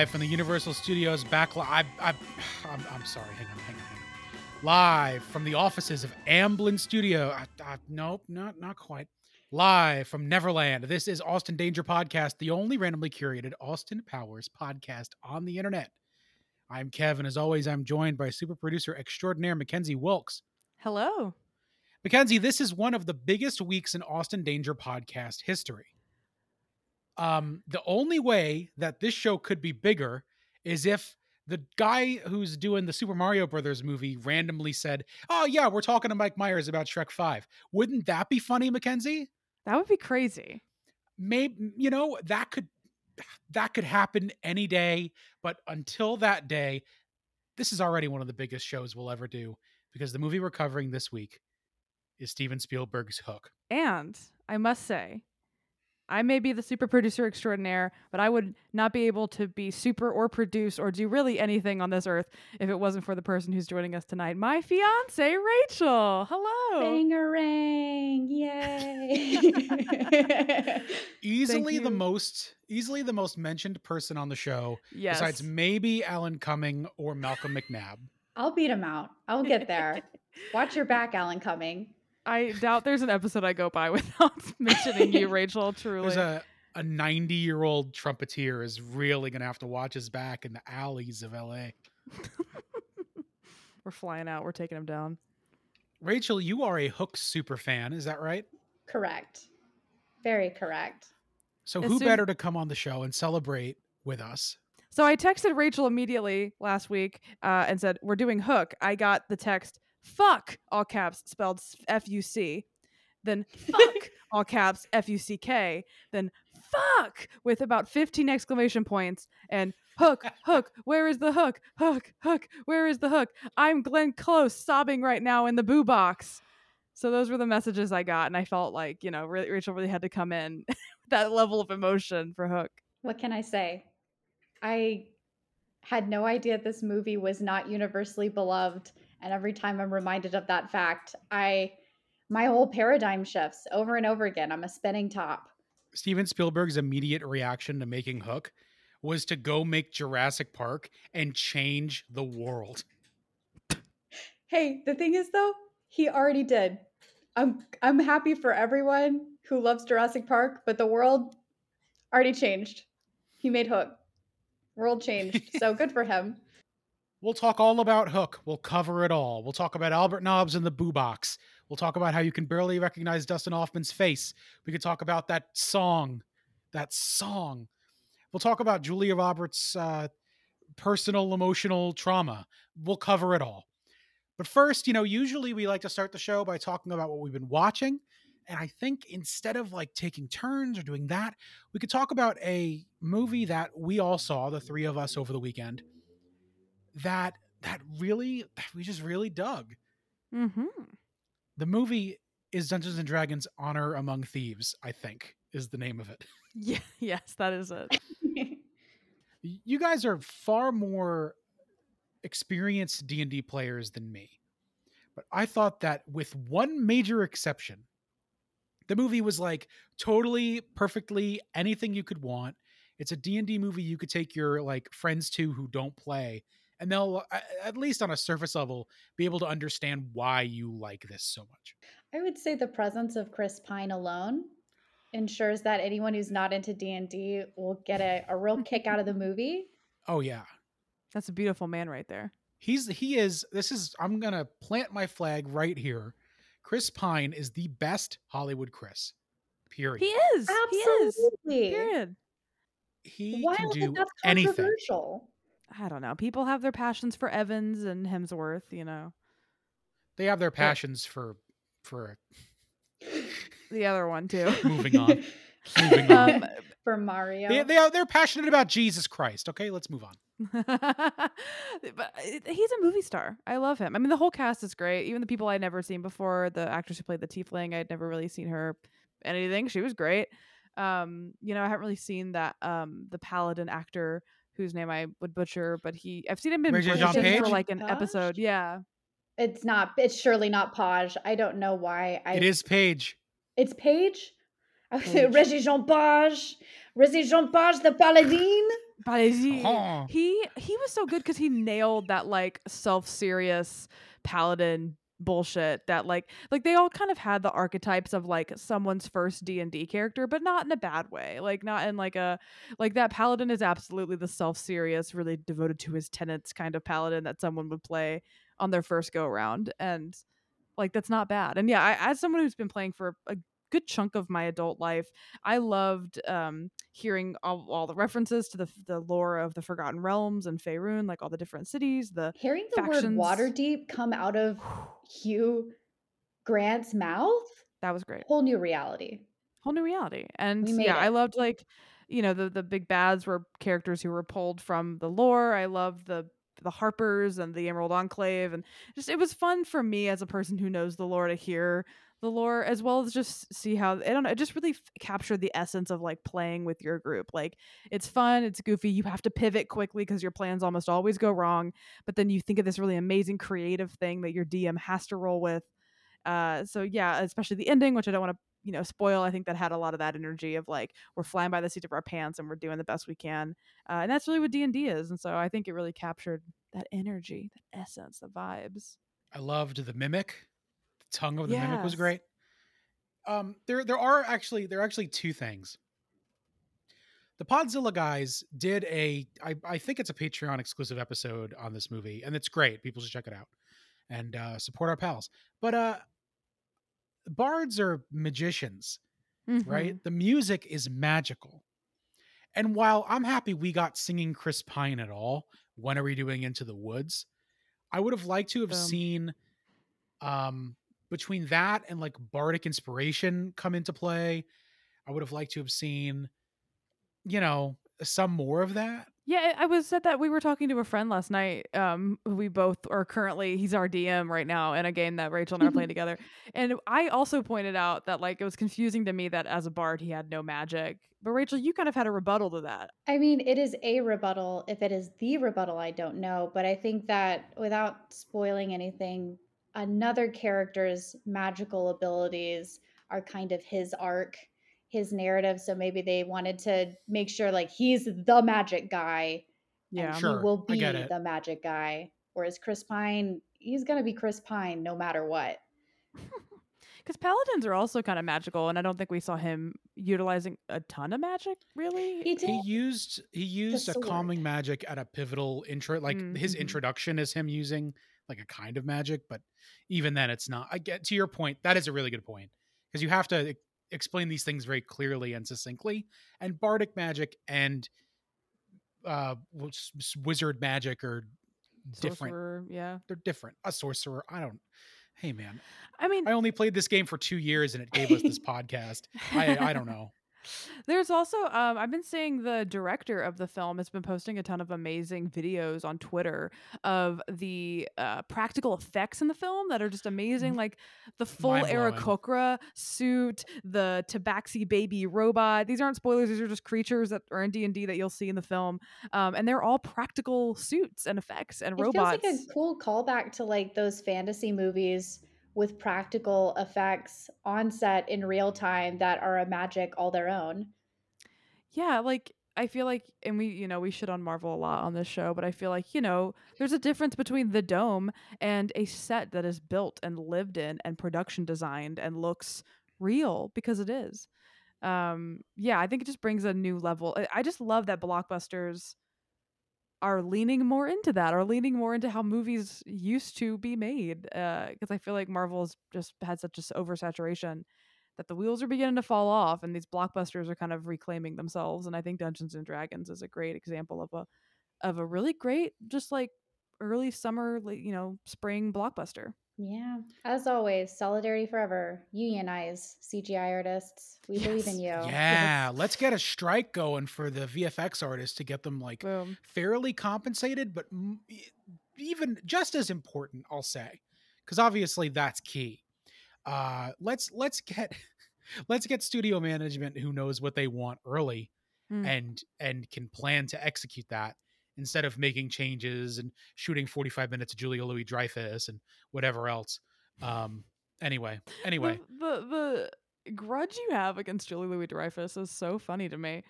Live from the Universal Studios backlot. I, I, I'm, I'm sorry. Hang on, hang on, hang on. Live from the offices of Amblin Studio. I, I, nope, not not quite. Live from Neverland. This is Austin Danger Podcast, the only randomly curated Austin Powers podcast on the internet. I'm Kevin. As always, I'm joined by super producer extraordinaire McKenzie Wilkes. Hello. McKenzie, this is one of the biggest weeks in Austin Danger podcast history. Um, the only way that this show could be bigger is if the guy who's doing the Super Mario Brothers movie randomly said, "Oh yeah, we're talking to Mike Myers about Shrek 5." Wouldn't that be funny, McKenzie? That would be crazy. Maybe you know, that could that could happen any day, but until that day, this is already one of the biggest shows we'll ever do because the movie we're covering this week is Steven Spielberg's Hook. And I must say, I may be the super producer extraordinaire, but I would not be able to be super or produce or do really anything on this earth if it wasn't for the person who's joining us tonight, my fiance Rachel. Hello. Bangarang! Yay! easily the most easily the most mentioned person on the show Yes. besides maybe Alan Cumming or Malcolm McNab. I'll beat him out. I'll get there. Watch your back, Alan Cumming. I doubt there's an episode I go by without mentioning you, Rachel. Truly. There's a a 90 year old trumpeter is really gonna have to watch his back in the alleys of LA. We're flying out. We're taking him down. Rachel, you are a Hook super fan, is that right? Correct. Very correct. So who soon- better to come on the show and celebrate with us? So I texted Rachel immediately last week uh, and said, We're doing Hook. I got the text, fuck, all caps, spelled F U C. Then fuck, all caps, F U C K. Then fuck, with about 15 exclamation points. And hook, hook, where is the hook? Hook, hook, where is the hook? I'm Glenn Close sobbing right now in the boo box. So those were the messages I got. And I felt like, you know, Ra- Rachel really had to come in that level of emotion for Hook. What can I say? I had no idea this movie was not universally beloved, and every time I'm reminded of that fact, I my whole paradigm shifts over and over again. I'm a spinning top. Steven Spielberg's immediate reaction to making Hook was to go make Jurassic Park and change the world. Hey, the thing is though, he already did. I'm I'm happy for everyone who loves Jurassic Park, but the world already changed. He made Hook. World changed. so good for him. We'll talk all about Hook. We'll cover it all. We'll talk about Albert Nobbs and the Boo Box. We'll talk about how you can barely recognize Dustin Hoffman's face. We could talk about that song. That song. We'll talk about Julia Roberts' uh, personal emotional trauma. We'll cover it all. But first, you know, usually we like to start the show by talking about what we've been watching. And I think instead of like taking turns or doing that, we could talk about a movie that we all saw, the three of us over the weekend, that that really that we just really dug. Mm-hmm. The movie is Dungeons and Dragons Honor Among Thieves, I think is the name of it. Yeah, yes, that is it. You guys are far more experienced D&D players than me. But I thought that with one major exception, the movie was like totally perfectly anything you could want. It's a D&D movie you could take your like friends to who don't play and they'll uh, at least on a surface level be able to understand why you like this so much. I would say the presence of Chris Pine alone ensures that anyone who's not into D&D will get a, a real kick out of the movie. Oh yeah. That's a beautiful man right there. He's he is this is I'm going to plant my flag right here. Chris Pine is the best Hollywood Chris. Period. He is. He is. Absolutely. Period. He Why can do that's anything. controversial? I don't know. People have their passions for Evans and Hemsworth, you know. They have their passions for for The other one too. moving on. Moving on. um, For Mario. They, they are they're passionate about Jesus Christ. Okay, let's move on. but he's a movie star. I love him. I mean, the whole cast is great. Even the people I'd never seen before, the actress who played the Tiefling, I'd never really seen her anything. She was great. Um, you know, I haven't really seen that um the paladin actor whose name I would butcher, but he I've seen him in Regis Jean-Page? for like an Page? episode. Yeah. It's not. It's surely not Page. I don't know why. I, it is Paige. It's Page. I would Page. Regis Jean Page. Regis Jean Page, the Paladin. Balaji. Uh-huh. He he was so good because he nailed that like self-serious paladin bullshit that like like they all kind of had the archetypes of like someone's first D&D character but not in a bad way like not in like a like that paladin is absolutely the self-serious really devoted to his tenants kind of paladin that someone would play on their first go around and like that's not bad and yeah I, as someone who's been playing for a good chunk of my adult life i loved um hearing all, all the references to the the lore of the forgotten realms and Faerun, like all the different cities the Hearing the Factions. word Waterdeep come out of Hugh Grant's mouth, that was great whole new reality. whole new reality. And yeah, I loved like, you know, the the big bads were characters who were pulled from the lore. I loved the the Harpers and the Emerald Enclave, and just it was fun for me as a person who knows the lore to hear the lore as well as just see how I don't know. It just really f- captured the essence of like playing with your group. Like it's fun, it's goofy. You have to pivot quickly because your plans almost always go wrong. But then you think of this really amazing creative thing that your DM has to roll with. Uh, so yeah, especially the ending, which I don't want to you know spoil i think that had a lot of that energy of like we're flying by the seat of our pants and we're doing the best we can uh, and that's really what d&d is and so i think it really captured that energy that essence the vibes I loved the mimic. Tongue of the mimic was great. Um, there there are actually there are actually two things. The Podzilla guys did a I, I think it's a Patreon exclusive episode on this movie, and it's great. People should check it out and uh, support our pals. But uh, bards are magicians, right? Mhm. The music is magical. And while I'm happy we got singing Chris Pine at all, when are we doing Into the Woods? I would have liked to have Boom. seen um between that and like bardic inspiration come into play. I would have liked to have seen, you know, some more of that. Yeah, I I was said that we were talking to a friend last night. Um, we both are currently he's our DM right now in a game that Rachel and I are playing together. And I also pointed out that like it was confusing to me that as a bard he had no magic. But Rachel, you kind of had a rebuttal to that. I mean, it is a rebuttal. If it is the rebuttal, I don't know. But I think that without spoiling anything, another character's magical abilities are kind of his arc, his narrative. So maybe they wanted to make sure like he's the magic guy Yeah. and Sure, he will I be get it. the magic guy. Whereas Chris Pine, he's going to be Chris Pine no matter what. Because paladins are also kind of magical, and I don't think we saw him utilizing a ton of magic, really. He did. He used he used a calming magic at a pivotal intro. Like his Mhm. introduction is him using like a kind of magic, but even then, it's not. I get to your point. That is a really good point because you have to explain these things very clearly and succinctly. And bardic magic and uh w- s- s- wizard magic are different. Sorcerer, yeah. They're different. A sorcerer, I don't. Hey man, I mean, I only played this game for two years and it gave us this podcast. I I don't know. There's also um I've been seeing the director of the film has been posting a ton of amazing videos on Twitter of the uh, practical effects in the film that are just amazing, like the full. Aarakocra suit, the Tabaxi baby robot. These aren't spoilers; these are just creatures that are in D and D that you'll see in the film, um, and they're all practical suits and effects and It robots. feels like a cool callback to like those fantasy movies with practical effects on set in real time that are a magic all their own. Yeah, like I feel like, and we, you know, we shit on Marvel a lot on this show, but I feel like, you know, there's a difference between the dome and a set that is built and lived in and production designed and looks real because it is. Um, yeah, I think it just brings a new level. I- I just love that blockbusters are leaning more into that, are leaning more into how movies used to be made. Uh, because I feel like Marvel's just had such a oversaturation that the wheels are beginning to fall off, and these blockbusters are kind of reclaiming themselves. And I think Dungeons and Dragons is a great example of a of a really great, just like early summer, you know, spring blockbuster. Yeah. As always, solidarity forever. Unionize CGI artists. We believe in you. Yeah, let's get a strike going for the VFX artists to get them like Boom. fairly compensated, but even just as important, I'll say, because obviously that's key. Uh, let's let's get let's get studio management who knows what they want early Mm. and and can plan to execute that instead of making changes and shooting 45 minutes of Julia Louis Dreyfus and whatever else. Um, anyway, anyway, the, the the grudge you have against Julie Louis Dreyfus is so funny to me.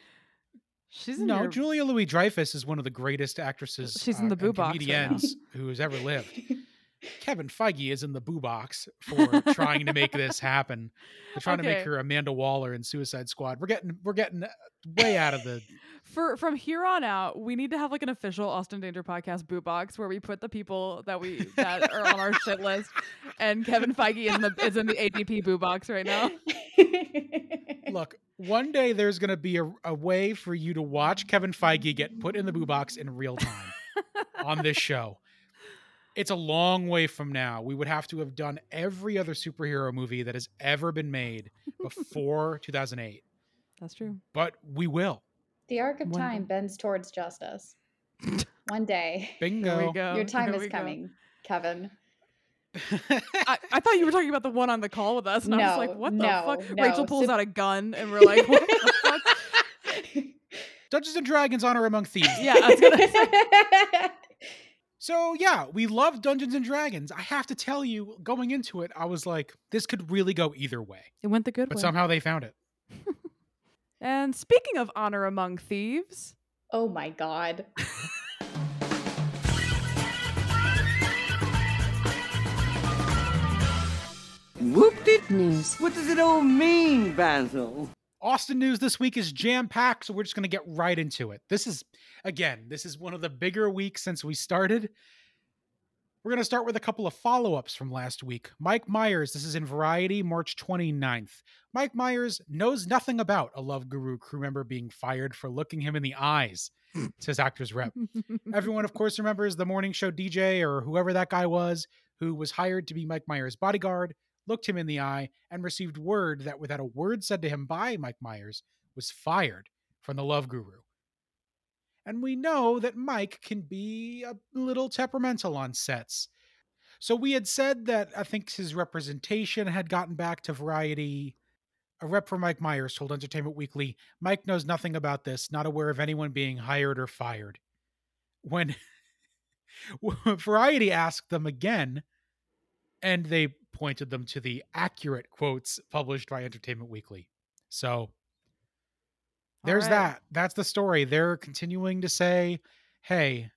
She's No, your- Julia Louis Dreyfus is one of the greatest actresses. She's in the boo box right who has ever lived. Kevin Feige is in the boo box for trying to make this happen. They're trying to make her Amanda Waller in Suicide Squad. We're getting we're getting uh, way out of the. For from here on out, we need to have like an official Austin Danger podcast boot box where we put the people that we that are on our shit list, and Kevin Feige is in the is in the ADP boo box right now. Look, one day there's going to be a, a way for you to watch Kevin Feige get put in the boo box in real time on this show. It's a long way from now. We would have to have done every other superhero movie that has ever been made before 2008, That's true. but we will. the arc of One time day. bends towards justice. One day, Bingo. We go. your time Here is we go. coming, Kevin. I, I thought you were talking about the one on the call with us, and I was like, "What the no, fuck?" no. Rachel pulls Sup- out a gun, and we're like, "What the fuck?" Dungeons and Dragons Honor Among Thieves. Yeah, I was gonna say. So yeah, we love Dungeons and Dragons. I have to tell you, going into it, I was like, this could really go either way. It went the good But way. But somehow they found it. And speaking of honor among thieves, oh my god. Whooped it. News. What does it all mean, Basil? Austin news this week is jam packed, so we're just going to get right into it. This is, again, this is one of the bigger weeks since we started. We're going to start with a couple of follow ups from last week. Mike Myers, this is in Variety, March 29th. Mike Myers knows nothing about a Love Guru crew member being fired for looking him in the eyes, says Actors Rep. Everyone, of course, remembers the morning show DJ or whoever that guy was who was hired to be Mike Myers' bodyguard, looked him in the eye, and received word that without a word said to him by Mike Myers, was fired from the Love Guru. And we know that Mike can be a little temperamental on sets. So we had said that I think his representation had gotten back to Variety. A rep for Mike Myers told Entertainment Weekly Mike knows nothing about this, not aware of anyone being hired or fired. When Variety asked them again, and they pointed them to the accurate quotes published by Entertainment Weekly. So there's right. that. That's the story. They're continuing to say, hey,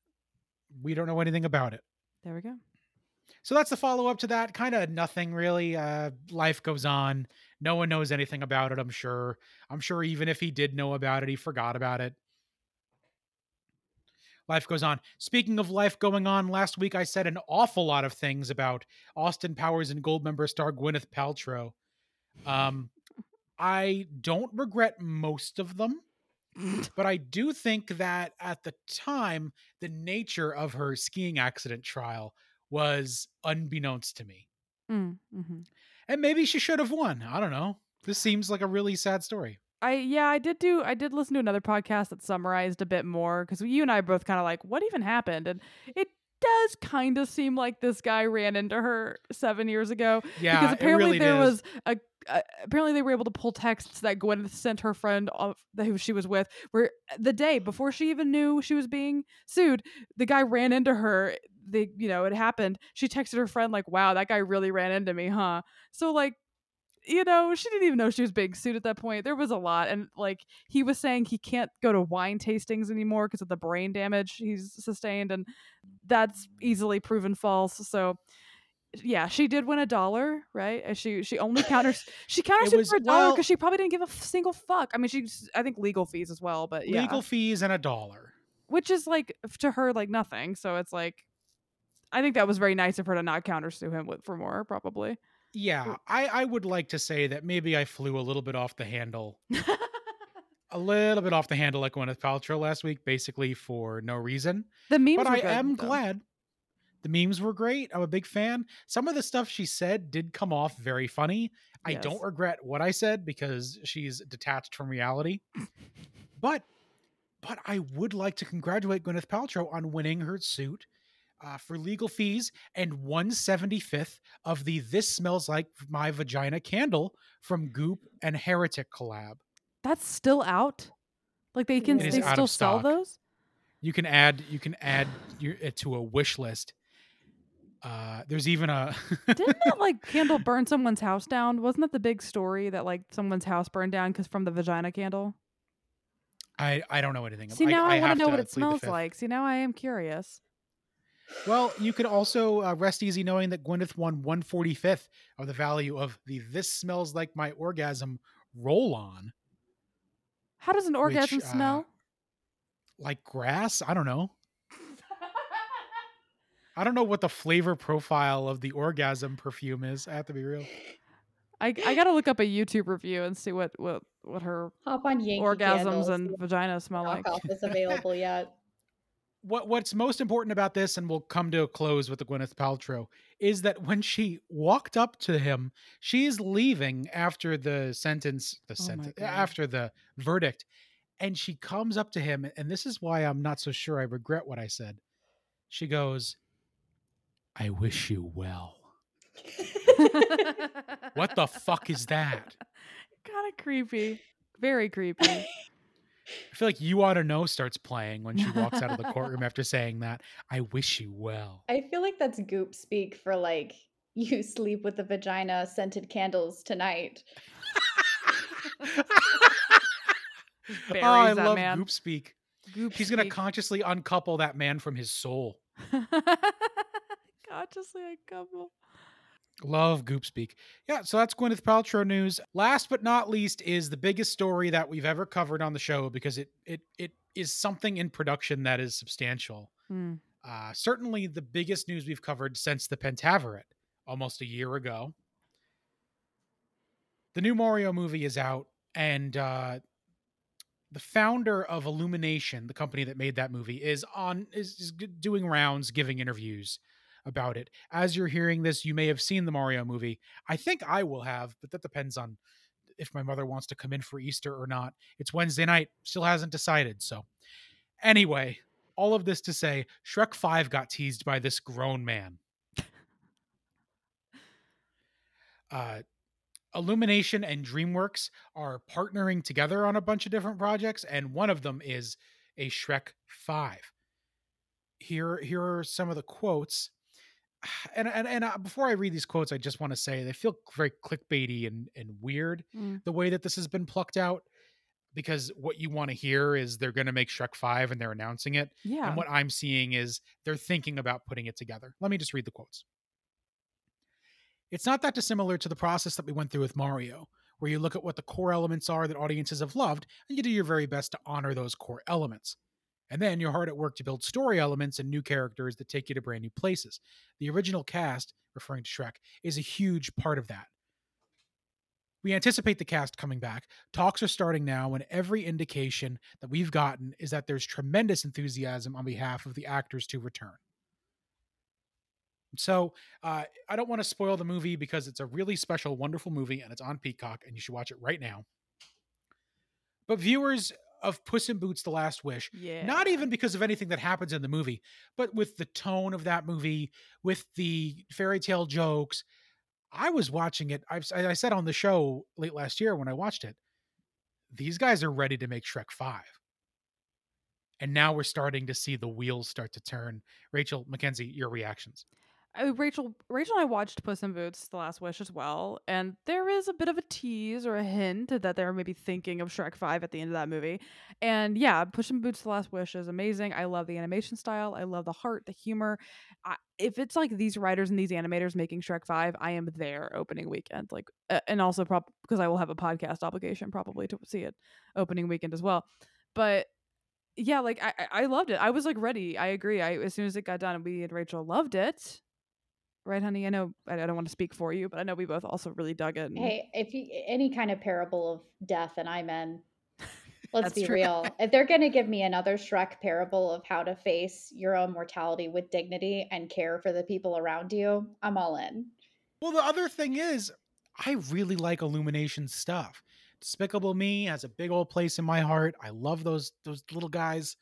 we don't know anything about it. there we go. So that's the follow up to that. Kind of nothing really. Uh, life goes on. No one knows anything about it, I'm sure. I'm sure even if he did know about it, he forgot about it. Life goes on. Speaking of life going on, last week I said an awful lot of things about Austin Powers and Goldmember star Gwyneth Paltrow. Um, I don't regret most of them, but I do think that at the time, the nature of her skiing accident trial was unbeknownst to me. Mm, hmm And maybe she should have won. I don't know. This seems like a really sad story. I yeah, I did do I did listen to another podcast that summarized a bit more because you and I both kind of like what even happened, and it does kind of seem like this guy ran into her seven years ago Yeah, because apparently really there was a. Uh, apparently, they were able to pull texts that Gwyneth sent her friend of that who she was with. Where the day before she even knew she was being sued, the guy ran into her. They, you know, it happened. She texted her friend like, "Wow, that guy really ran into me, huh?" So like, you know, she didn't even know she was being sued at that point. There was a lot. And like he was saying he can't go to wine tastings anymore because of the brain damage he's sustained. And that's easily proven false. So yeah, she did win a dollar, right? She she only counters she counters It for a dollar well- because she probably didn't give a single fuck. I mean, she I think legal fees as well, but yeah, Legal fees and a dollar. which is like to her like nothing. So it's like, I think that was very nice of her to not counter sue him with for more, probably. Yeah, I, I would like to say that maybe I flew a little bit off the handle, a little bit off the handle like Gwyneth Paltrow last week, basically for no reason. the memes, but I good, am though. glad. The memes were great. I'm a big fan. Some of the stuff she said did come off very funny. I Yes. don't regret what I said because she's detached from reality. but but I would like to congratulate Gwyneth Paltrow on winning her suit uh, for legal fees and 175th of the This Smells Like My Vagina candle from Goop and Heretic collab. That's still out. Like they can they still sell those. You can add you can add your, it to a wish list. Uh, there's even a Didn't that like candle burn someone's house down? Wasn't that the big story that like someone's house burned down because from the vagina candle? I I don't know anything. See I, now I, want to know what it smells like. See now I am curious. Well, you could also uh, rest easy knowing that Gwyneth won 145th of the value of the "This Smells Like My Orgasm" roll-on, How does an orgasm uh, smell? like grass. I don't know. I don't know what the flavor profile of the orgasm perfume is. I have to be real. I I gotta look up a YouTube review and see what what what her Hop on Yankee orgasms Candles, and see vagina smell like. knockoff is available yet. What What's most important about this, and we'll come to a close with the Gwyneth Paltrow, is that when she walked up to him, she's leaving after the sentence, the Oh sentence, after the verdict, and she comes up to him, and this is why I'm not so sure I regret what I said. She goes, "I wish you well." What the fuck is that? Kind of creepy. Very creepy. I feel like you ought to know starts playing when she walks out of the courtroom after saying that. I wish you well. I feel like that's goop speak for like you sleep with the vagina scented candles tonight. oh, I love man. Goop speak. Goop She's gonna consciously uncouple that man from his soul. Consciously a couple. Love Goop speak. Yeah, so that's Gwyneth Paltrow news. Last but not least is the biggest story that we've ever covered on the show because it it it is something in production that is substantial. Hmm. Uh, certainly the biggest news we've covered since the Pentaverate almost a year ago. The new Mario movie is out, and uh, the founder of Illumination, the company that made that movie, is on is, is doing rounds, giving interviews about it. As you're hearing this, you may have seen the Mario movie. I think I will have, but that depends on if my mother wants to come in for Easter or not. It's Wednesday night, still hasn't decided. So, anyway, all of this to say, Shrek 5 got teased by this grown man. Uh, Illumination and DreamWorks are partnering together on a bunch of different projects, and one of them is a Shrek 5. Here, here are some of the quotes. And and, and uh, before I read these quotes, I just want to say they feel very clickbaity and, and weird Mm. the way that this has been plucked out because what you want to hear is they're going to make Shrek 5 and they're announcing it. Yeah. And what I'm seeing is they're thinking about putting it together. Let me just read the quotes. It's not that dissimilar to the process that we went through with Mario, where you look at what the core elements are that audiences have loved and you do your very best to honor those core elements. And then you're hard at work to build story elements and new characters that take you to brand new places. The original cast, referring to Shrek, is a huge part of that. We anticipate the cast coming back. Talks are starting now, and every indication that we've gotten is that there's tremendous enthusiasm on behalf of the actors to return. So, uh, I don't want to spoil the movie because it's a really special, wonderful movie, and it's on Peacock, and you should watch it right now. But viewers of Puss in Boots: The Last Wish, yeah. not even because of anything that happens in the movie, but with the tone of that movie, with the fairy tale jokes. I was watching it. I've, I said on the show late last year when I watched it, these guys are ready to make Shrek 5. And now we're starting to see the wheels start to turn. Rachel, McKenzie, your reactions. I, Rachel, Rachel and I watched Puss in Boots: The Last Wish as well, and there is a bit of a tease or a hint that they're maybe thinking of Shrek Five at the end of that movie. And yeah, Puss in Boots: The Last Wish is amazing. I love the animation style. I love the heart, the humor. I, if it's like these writers and these animators making Shrek Five, I am there opening weekend. Like, uh, and also prob because I will have a podcast obligation probably to see it opening weekend as well. But yeah, like I, I loved it. I was like ready. I agree. I as soon as it got done, we and Rachel loved it right, honey? I know I I don't want to speak for you, but I know we both also really dug it. and- Hey, if you any kind of parable of death and I'm in. Let's be true. real. If they're going to give me another Shrek parable of how to face your own mortality with dignity and care for the people around you, I'm all in. Well, the other thing is, I really like Illumination stuff. Despicable Me has a big old place in my heart. I love those those little guys.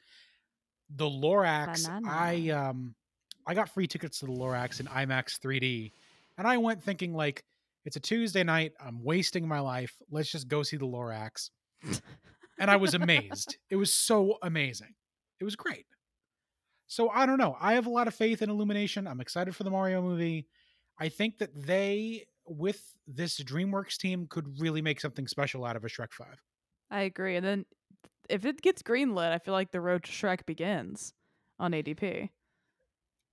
The Lorax, I um I got free tickets to the Lorax in IMAX 3D. And I went thinking like it's a Tuesday night, I'm wasting my life. Let's just go see the Lorax. and I was amazed. It was so amazing. It was great. So I don't know. I have a lot of faith in Illumination. I'm excited for the Mario movie. I think that they, with this DreamWorks team, could really make something special out of a Shrek 5. I agree. And then if it gets greenlit, I feel like the road to Shrek begins on ADP.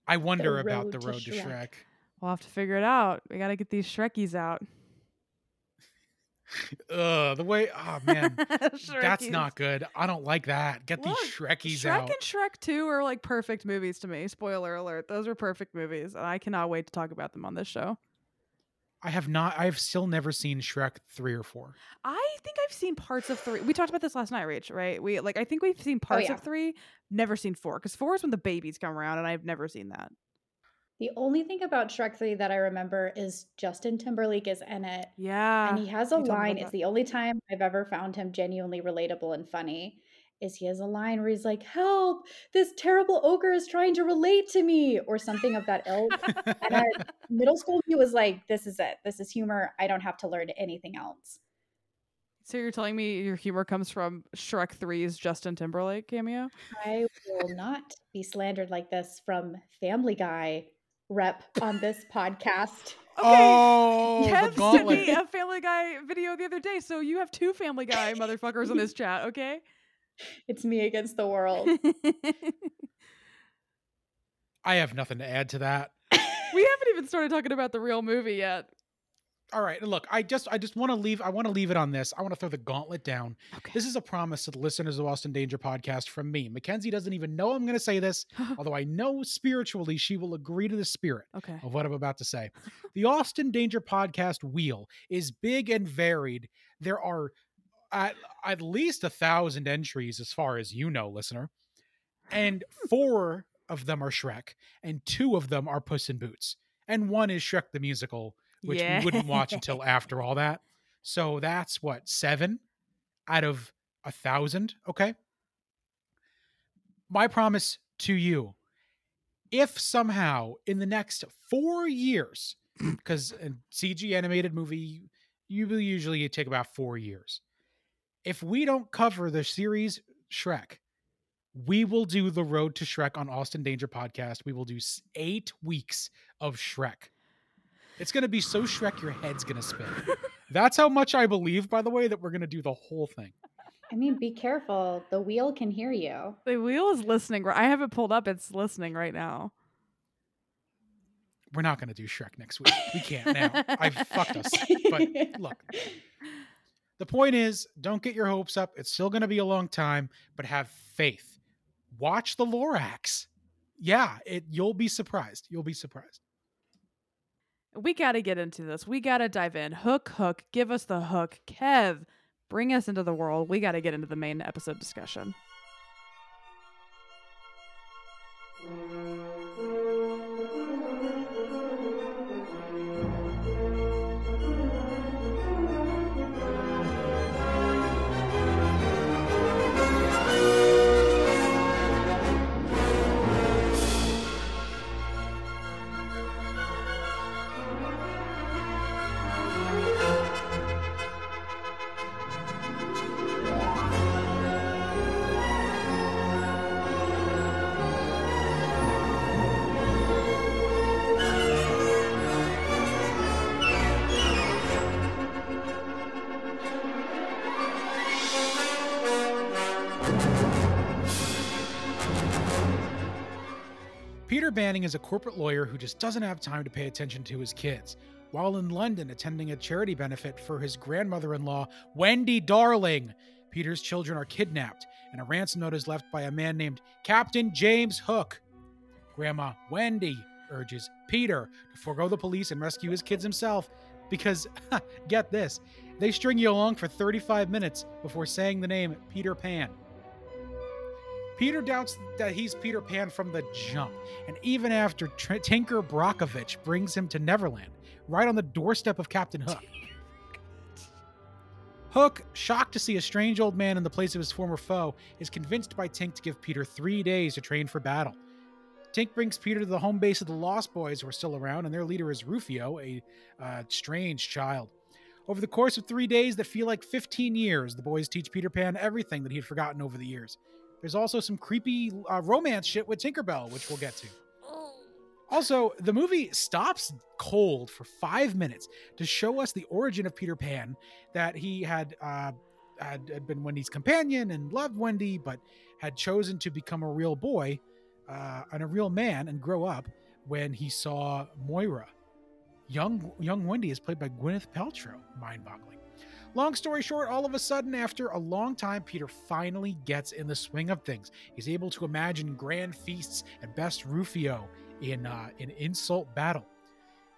I wonder about the road to road to Shrek. Shrek. We'll have to figure it out. We got to get these Shrekies out. Ugh, the way oh man, that's not good. I don't like that. Get Look, these Shrekies Shrek out. Shrek and Shrek 2 are like perfect movies to me. Spoiler alert. Those are perfect movies, and I cannot wait to talk about them on this show. I have not. I have still never seen Shrek three or four. I think I've seen parts of 3. We talked about this last night, Rach, right? We like I think we've seen oh, parts yeah. of 3, never seen 4 cuz 4 is when the babies come around and I've never seen that. The only thing about Shrek 3 that I remember is Justin Timberlake is in it. Yeah. and he has a you told me about line. It's the only time I've ever found him genuinely relatable and funny. Is he has a line where he's like, "Help! This terrible ogre is trying to relate to me," or something of that ilk. And I, middle school, he was like, "This is it. This is humor. I don't have to learn anything else." So you're telling me your humor comes from Shrek 3's Justin Timberlake cameo? I will not be slandered like this from Family Guy rep on this podcast. Oh, Kev the sent me a Family Guy video the other day, so you have two Family Guy motherfuckers in this chat, okay? It's me against the world. I have nothing to add to that. we haven't even started talking about the real movie yet. All right, look, I just I just want to leave I want to leave it on this. I want to throw the gauntlet down. Okay. This is a promise to the listeners of Austin Danger podcast from me. McKenzie doesn't even know I'm going to say this, although I know spiritually she will agree to the spirit okay. of what I'm about to say. The Austin Danger podcast wheel is big and varied. There are at, at least a thousand entries, as far as you know, listener, and four of them are Shrek, and two of them are Puss in Boots, and one is Shrek the musical, which we wouldn't watch until after all that. So that's what seven out of a thousand. Okay. My promise to you if somehow in the next four years, because a CG animated movie, you will usually take about four years. If we don't cover the series Shrek, we will do the Road to Shrek on Austin Danger podcast. We will do eight weeks of Shrek. It's going to be so Shrek, your head's going to spin. That's how much I believe, by the way, that we're going to do the whole thing. I mean, be careful. The wheel can hear you. The wheel is listening. I have it pulled up. It's listening right now. We're not going to do Shrek next week. We can't now. I fucked us. But look, the point is don't get your hopes up. It's still going to be a long time, but have faith. Watch the Lorax. Yeah, it you'll be surprised. You'll be surprised. We got to get into this. We got to dive in. Hook, hook. Give us the hook. Kev, bring us into the world. We got to get into the main episode discussion. Peter Banning is a corporate lawyer who just doesn't have time to pay attention to his kids. While in London attending a charity benefit for his grandmother in law, Wendy Darling, Peter's children are kidnapped, and a ransom note is left by a man named Captain James Hook. Grandma Wendy urges Peter to forego the police and rescue his kids himself because, get this, they string you along for 35 minutes before saying the name Peter Pan. Peter doubts that he's Peter Pan from the jump, and even after Tr- Tinker Brockovich brings him to Neverland, right on the doorstep of Captain Hook. Hook, shocked to see a strange old man in the place of his former foe, is convinced by Tink to give Peter three days to train for battle. Tink brings Peter to the home base of the Lost Boys, who are still around, and their leader is Rufio, a uh, strange child. Over the course of three days that feel like 15 years, the boys teach Peter Pan everything that he had forgotten over the years. There's also some creepy uh, romance shit with Tinkerbell, which we'll get to. Also, the movie stops cold for five minutes to show us the origin of Peter Pan, that he had uh, had, had been Wendy's companion and loved Wendy, but had chosen to become a real boy uh, and a real man and grow up when he saw Moira. Young young Wendy is played by Gwyneth Paltrow. Mind-boggling. Long story short, all of a sudden, after a long time, Peter finally gets in the swing of things. He's able to imagine grand feasts and best Rufio in uh, in insult battle.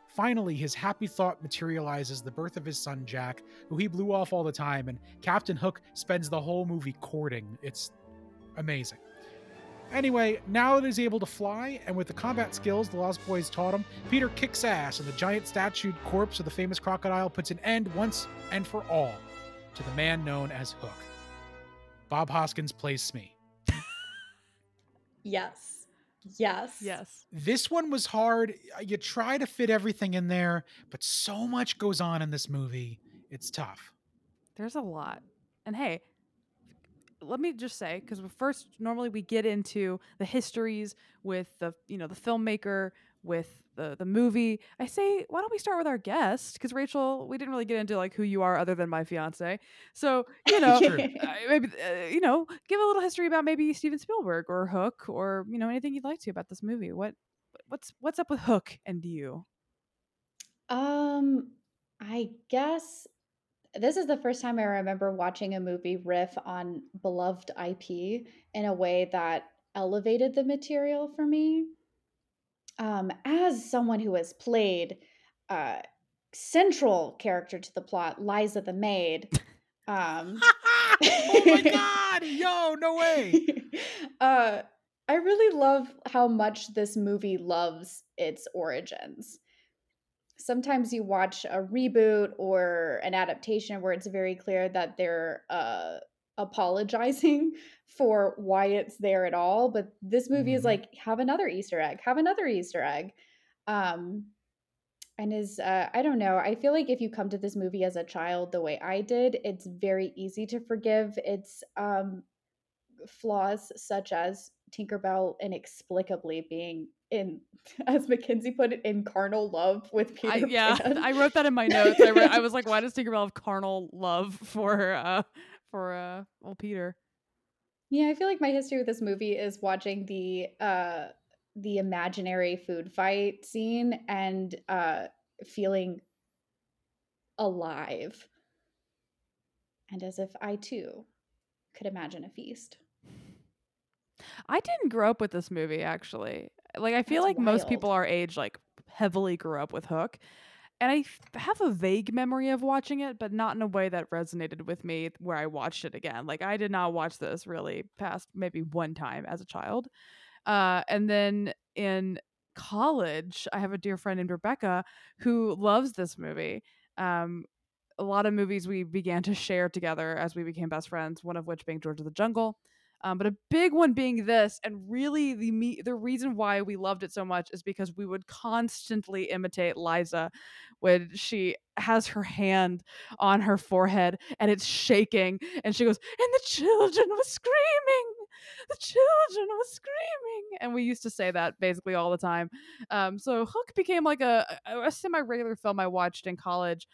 Finally, his happy thought materializes the birth of his son Jack, who he blew off all the time, and Captain Hook spends the whole movie courting. It's amazing. Anyway, now that he's able to fly, and with the combat skills the Lost Boys taught him, Peter kicks ass, and the giant statued corpse of the famous crocodile puts an end once and for all to the man known as Hook. Bob Hoskins plays Smee. Yes. Yes. Yes. This one was hard. You try to fit everything in there, but so much goes on in this movie. It's tough. There's a lot. And hey, let me just say because first normally we get into the histories with the you know the filmmaker with the the movie. I say why don't we start with our guest? Because rachel we didn't really get into like who you are other than my fiance. So you know uh, maybe uh, you know give a little history about maybe steven spielberg or hook or you know anything you'd like to about this movie. What what's what's up with hook and you? Um, I guess this is the first time I remember watching a movie riff on beloved IP in a way that elevated the material for me. Um, as someone who has played uh, central character to the plot, Liza the maid. Um, oh my god! Yo, no way! uh, I really love how much this movie loves its origins. Sometimes you watch a reboot or an adaptation where it's very clear that they're uh, apologizing for why it's there at all. But this movie is Mhm. like, have another Easter egg, have another Easter egg. Um, and is uh, I don't know. I feel like if you come to this movie as a child the way I did, it's very easy to forgive its um, flaws, such as Tinkerbell inexplicably being in, as McKenzie put it, in carnal love with Peter I, yeah Pan. i wrote that in my notes I, wrote, I was like why does tinkerbell have carnal love for uh for uh well peter Yeah, I feel like my history with this movie is watching the uh the imaginary food fight scene and uh feeling alive. And as if I too could imagine a feast. I didn't grow up with this movie actually. Like I feel That's like most people our age like heavily grew up with Hook. And I have a vague memory of watching it, but not in a way that resonated with me where I watched it again. Like I did not watch this really past maybe one time as a child. Uh, and then in college, I have a dear friend named Rebecca who loves this movie. Um, a lot of movies we began to share together as we became best friends, one of which being George of the Jungle. Um, but a big one being this, and really the me- the reason why we loved it so much is because we would constantly imitate Liza when she has her hand on her forehead and it's shaking, and she goes, "And the children were screaming, the children were screaming," and we used to say that basically all the time. Um, so Hook became like a, a, semi regular film I watched in college.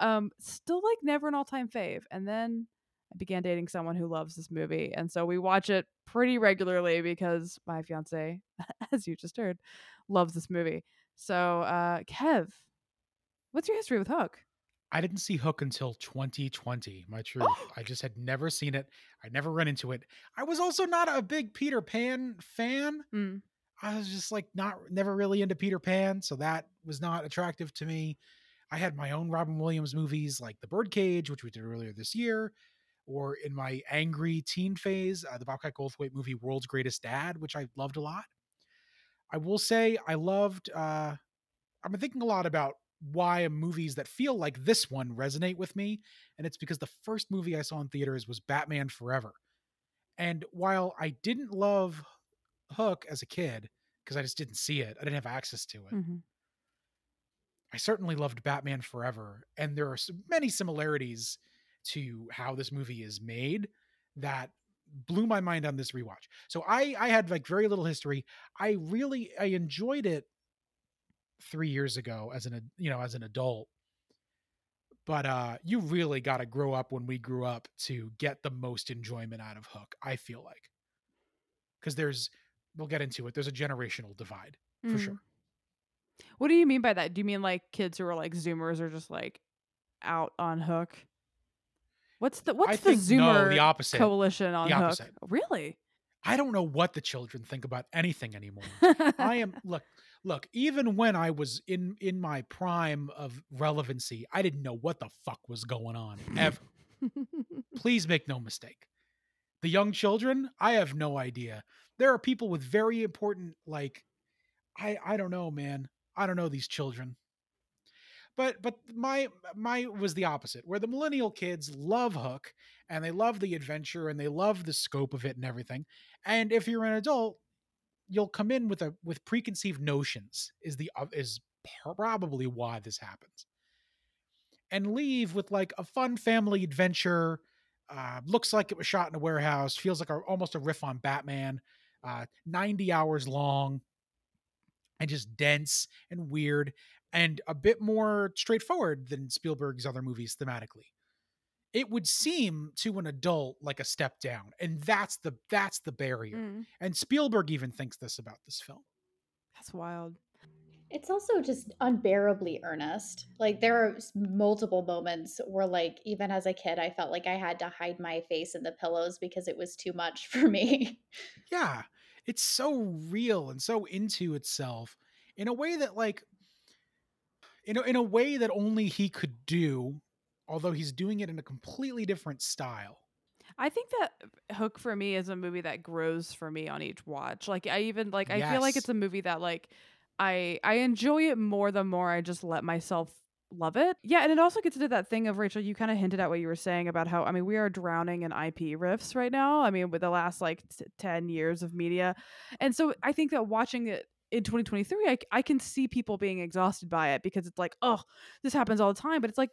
Um, still like never an all time fave, and then I began dating someone who loves this movie, and so we watch it pretty regularly because my fiance, as you just heard, loves this movie. So, uh, Kev, what's your history with Hook? I didn't see Hook until 2020. My truth. Oh. I just had never seen it. I never run into it. I was also not a big Peter Pan fan. Mm. I was just like not never really into Peter Pan, so that was not attractive to me. I had my own Robin Williams movies like The Birdcage, which we did earlier this year, or in my angry teen phase, uh, the Bobcat Goldthwait movie World's Greatest Dad, which I loved a lot. I will say I loved. Uh, I've been thinking a lot about why movies that feel like this one resonate with me, and it's because the first movie I saw in theaters was Batman Forever. And while I didn't love Hook as a kid because I just didn't see it, I didn't have access to it. Mhm. I certainly loved Batman Forever, and there are s- many similarities to how this movie is made that blew my mind on this rewatch. So I I had like very little history. I really I enjoyed it 3 years ago as an you know as an adult. but uh you really got to grow up when we grew up to get the most enjoyment out of hook i feel like because there's we'll get into it there's a generational divide for Mm. sure What do you mean by that? Do you mean like kids who are like Zoomers are just like out on Hook? What's the what's i the think no Zoomer the opposite. coalition on Hook? opposite. Really? i don't know what the children think about anything anymore. I am look look even when i was in in my prime of relevancy i didn't know what the fuck was going on ever. Please make no mistake. The young children i have no idea. There are people with very important like i i don't know man. I don't know these children but but my my was the opposite where the millennial kids love hook and they love the adventure and they love the scope of it and everything and if you're an adult you'll come in with a with preconceived notions is the is probably why this happens and leave with like a fun family adventure uh, looks like it was shot in a warehouse feels like a, almost a riff on batman uh, 90 hours long and just dense and weird and a bit more straightforward than spielberg's other movies thematically it would seem to an adult like a step down and that's the that's the barrier Mm, and spielberg even thinks this about this film that's wild. It's also just unbearably earnest. Like there are multiple moments where like even as a kid I felt like I had to hide my face in the pillows because it was too much for me. yeah it's so real and so into itself in a way that like in a, in a way that only he could do although he's doing it in a completely different style I think that uh, Hook for me is a movie that grows for me on each watch. Like I even like I feel like it's a movie that like I I enjoy it more the more I just let myself love it. Yeah, and it also gets into that thing of Rachel, you kind of hinted at what you were saying about how I mean we are drowning in IP riffs right now. I mean with the last like t- 10 years of media. And so I think that watching it in 2023 I can see people being exhausted by it because it's like, "Oh, this happens all the time." But it's like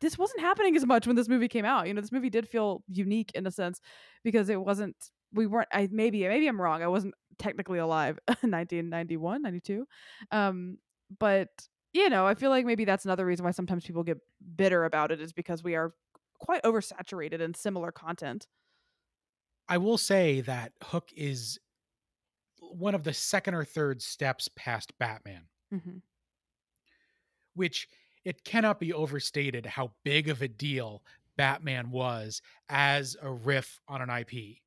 this wasn't happening as much when this movie came out. You know, this movie did feel unique in a sense because it wasn't we weren't I maybe maybe I'm wrong. I wasn't technically alive 1991, 92. Um but you know, I feel like maybe that's another reason why sometimes people get bitter about it is because we are quite oversaturated in similar content. i will say that hook is one of the second or third steps past batman Mm-hmm. which it cannot be overstated how big of a deal Batman was as a riff on an IP.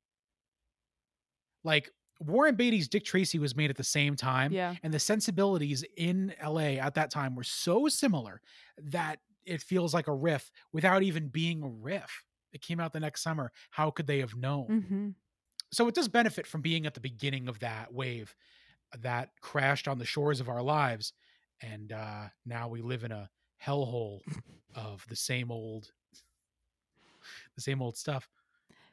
Like Warren Beatty's Dick Tracy was made at the same time, Yeah. and the sensibilities in LA at that time were so similar that it feels like a riff without even being a riff. It came out the next summer. How could they have known? Mm-hmm. So it does benefit from being at the beginning of that wave that crashed on the shores of our lives and uh now we live in a hellhole of the same old the same old stuff.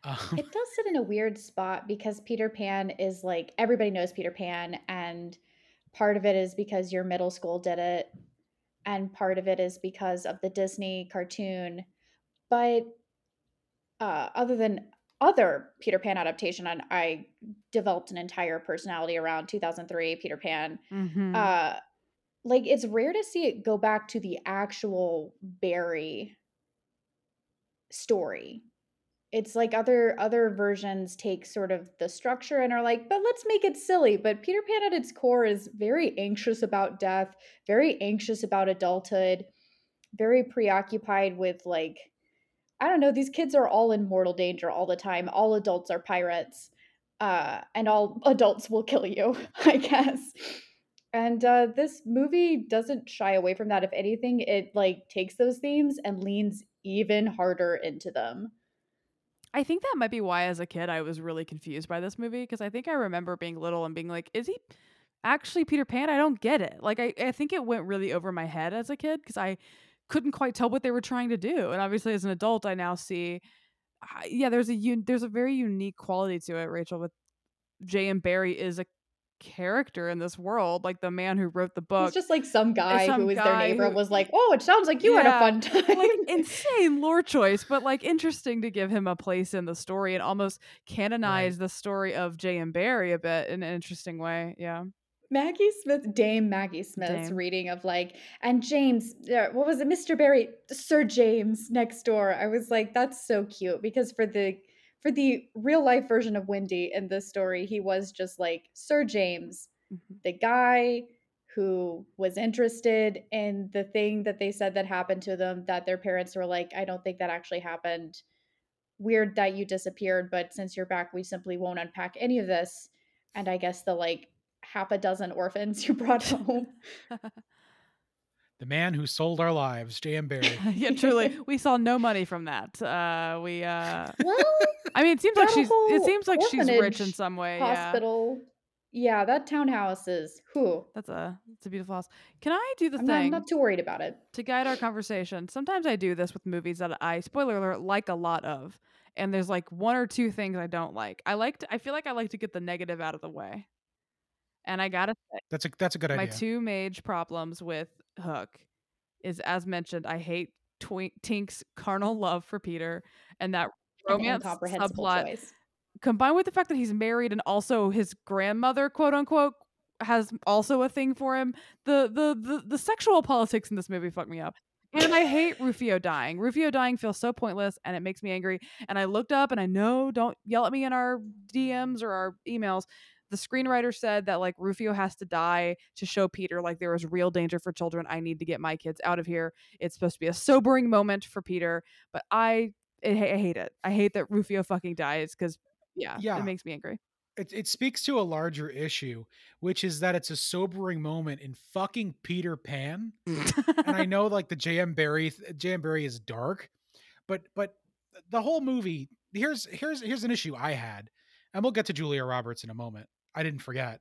Um, it does sit in a weird spot because Peter Pan is like everybody knows Peter Pan and part of it is because your middle school did it and part of it is because of the Disney cartoon but uh, other than other Peter Pan adaptation and I developed an entire personality around 2003 Peter Pan Mm-hmm. uh like it's rare to see it go back to the actual Barrie story. It's like other other versions take sort of the structure and are like, but let's make it silly. But Peter Pan at its core is very anxious about death, very anxious about adulthood, very preoccupied with like I don't know, these kids are all in mortal danger all the time. All adults are pirates. Uh, and all adults will kill you, I guess. And uh, this movie doesn't shy away from that. If anything, it like takes those themes and leans even harder into them. I think that might be why, as a kid, I was really confused by this movie because I think I remember being little and being like, "Is he actually Peter Pan?" I don't get it. Like, I, I think it went really over my head as a kid because I couldn't quite tell what they were trying to do. And obviously, as an adult, I now see, uh, yeah, there's a un- there's a very unique quality to it. Rachel with J.M. Barrie is a character in this world, like the man who wrote the book. It's just like some guy some who was their neighbor who- was like, "Oh, it sounds like you had a fun time." like insane lore choice, but like interesting to give him a place in the story and almost canonize the story of J.M. Barrie a bit in an interesting way. Yeah. Maggie Smith, Dame Maggie Smith's Dame. reading of like, and James, uh, what was it, Mr. Barrie, Sir James next door. I was like, that's so cute because for the for the real life version of Wendy in this story, he was just like Sir James, Mhm. the guy who was interested in the thing that they said that happened to them that their parents were like, I don't think that actually happened. Weird that you disappeared, but since you're back, we simply won't unpack any of this. And I guess the like half a dozen orphans you brought home. The man who sold our lives, J.M. Barrie. yeah, truly, we saw no money from that. Uh, we, uh, well, I mean, it seems like she's. It seems like she's rich in some way. Hospital. Yeah, that townhouse is who. that's a. It's a beautiful house. Can I do the I'm not, I'm not too worried about it. to guide our conversation? Sometimes I do this with movies that I, spoiler alert, like a lot of, and there's like one or two things I don't like. I like. To, I feel like I like to get the negative out of the way. And I gotta say, That's a that's a good my idea. two major problems with Hook is, as mentioned, I hate Twink, Tink's carnal love for Peter and that romance subplot choice. combined with the fact that he's married and also his grandmother, quote unquote, has also a thing for him. The the the, the sexual politics in this movie fuck me up. And I hate Rufio dying. Rufio dying feels so pointless and it makes me angry. And I looked up and I know don't yell at me in our DMs or our emails. The screenwriter said that like Rufio has to die to show Peter like there is real danger for children. I need to get my kids out of here. It's supposed to be a sobering moment for Peter, but I I, I hate it. I hate that Rufio fucking dies because yeah, Yeah. it makes me angry. it, it speaks to a larger issue, which is that it's a sobering moment in fucking Peter Pan. and I know like the J.M. Barrie J.M. Barrie is dark, but but the whole movie here's here's here's an issue I had, and we'll get to Julia Roberts in a moment. I didn't forget.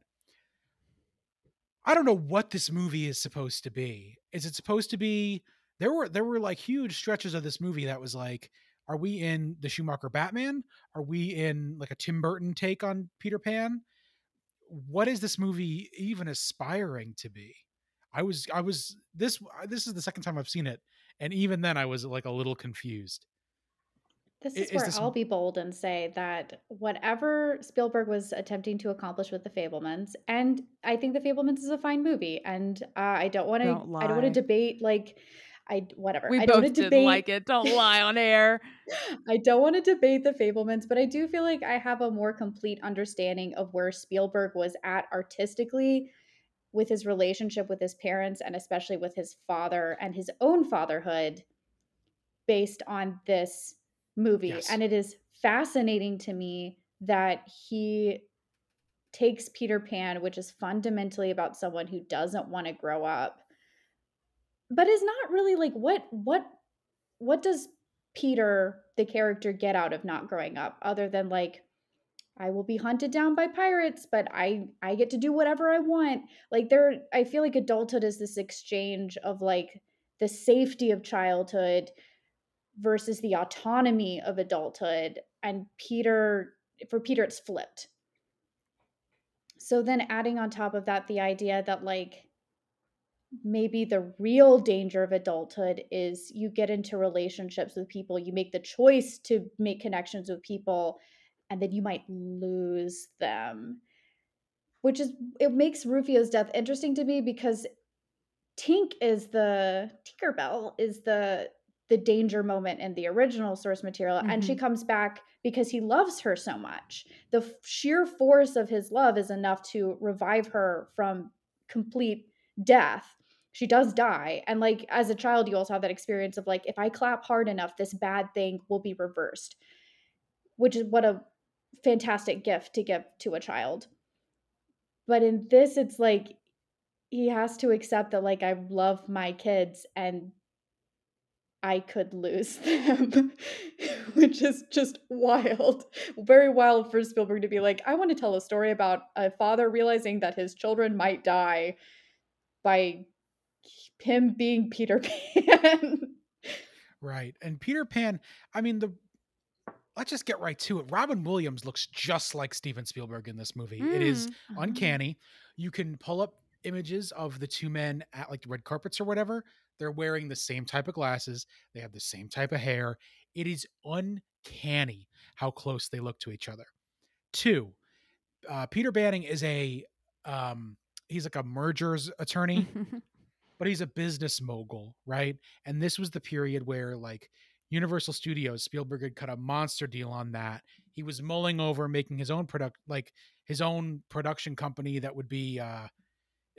I don't know what this movie is supposed to be. Is it supposed to be there were there were like huge stretches of this movie that was like are we in the Schumacher Batman? Are we in like a Tim Burton take on Peter Pan? What is this movie even aspiring to be? I was I was this this is the second time I've seen it and even then I was like a little confused. This is is where this- I'll be bold and say that whatever Spielberg was attempting to accomplish with The Fabelmans, and I think The Fabelmans is a fine movie, and uh, I don't want to. I don't want to debate like, I whatever. we I don't both want to didn't debate. like it. Don't lie on air. I don't want to debate The Fabelmans, but I do feel like I have a more complete understanding of where Spielberg was at artistically with his relationship with his parents and especially with his father and his own fatherhood based on this movie. Yes. And it is fascinating to me that he takes Peter Pan, which is fundamentally about someone who doesn't want to grow up, but is not really like what what what does Peter the character get out of not growing up other than like I will be hunted down by pirates, but I I get to do whatever I want. Like there I feel like adulthood is this exchange of like the safety of childhood versus the autonomy of adulthood and Peter for Peter it's flipped. So then adding on top of that the idea that like maybe the real danger of adulthood is you get into relationships with people, you make the choice to make connections with people, and then you might lose them. Which is, it makes Rufio's death interesting to me because Tink is the Tinkerbell is the the danger moment in the original source material and she mm-hmm. comes back because he loves her so much. The f- sheer force of his love is enough to revive her from complete death. She does die and like as a child you also have that experience of like if i clap hard enough this bad thing will be reversed which is what a fantastic gift to give to a child. But in this it's like he has to accept that like i love my kids and I could lose them, which is just wild. Very wild for Spielberg to be like, I want to tell a story about a father realizing that his children might die by him being Peter Pan. Right. And Peter Pan, I mean the let's just get right to it. Robin Williams looks just like Steven Spielberg in this movie. It is Mm, mhm. uncanny. You can pull up images of the two men at like red carpets or whatever. They're wearing the same type of glasses. They have the same type of hair. It is uncanny how close they look to each other. Two, uh, Peter Banning is a um, he's like a mergers attorney, but he's a business mogul, right? And this was the period where like Universal Studios, Spielberg had cut a monster deal on that. He was mulling over making his own product, like his own production company that would be, uh,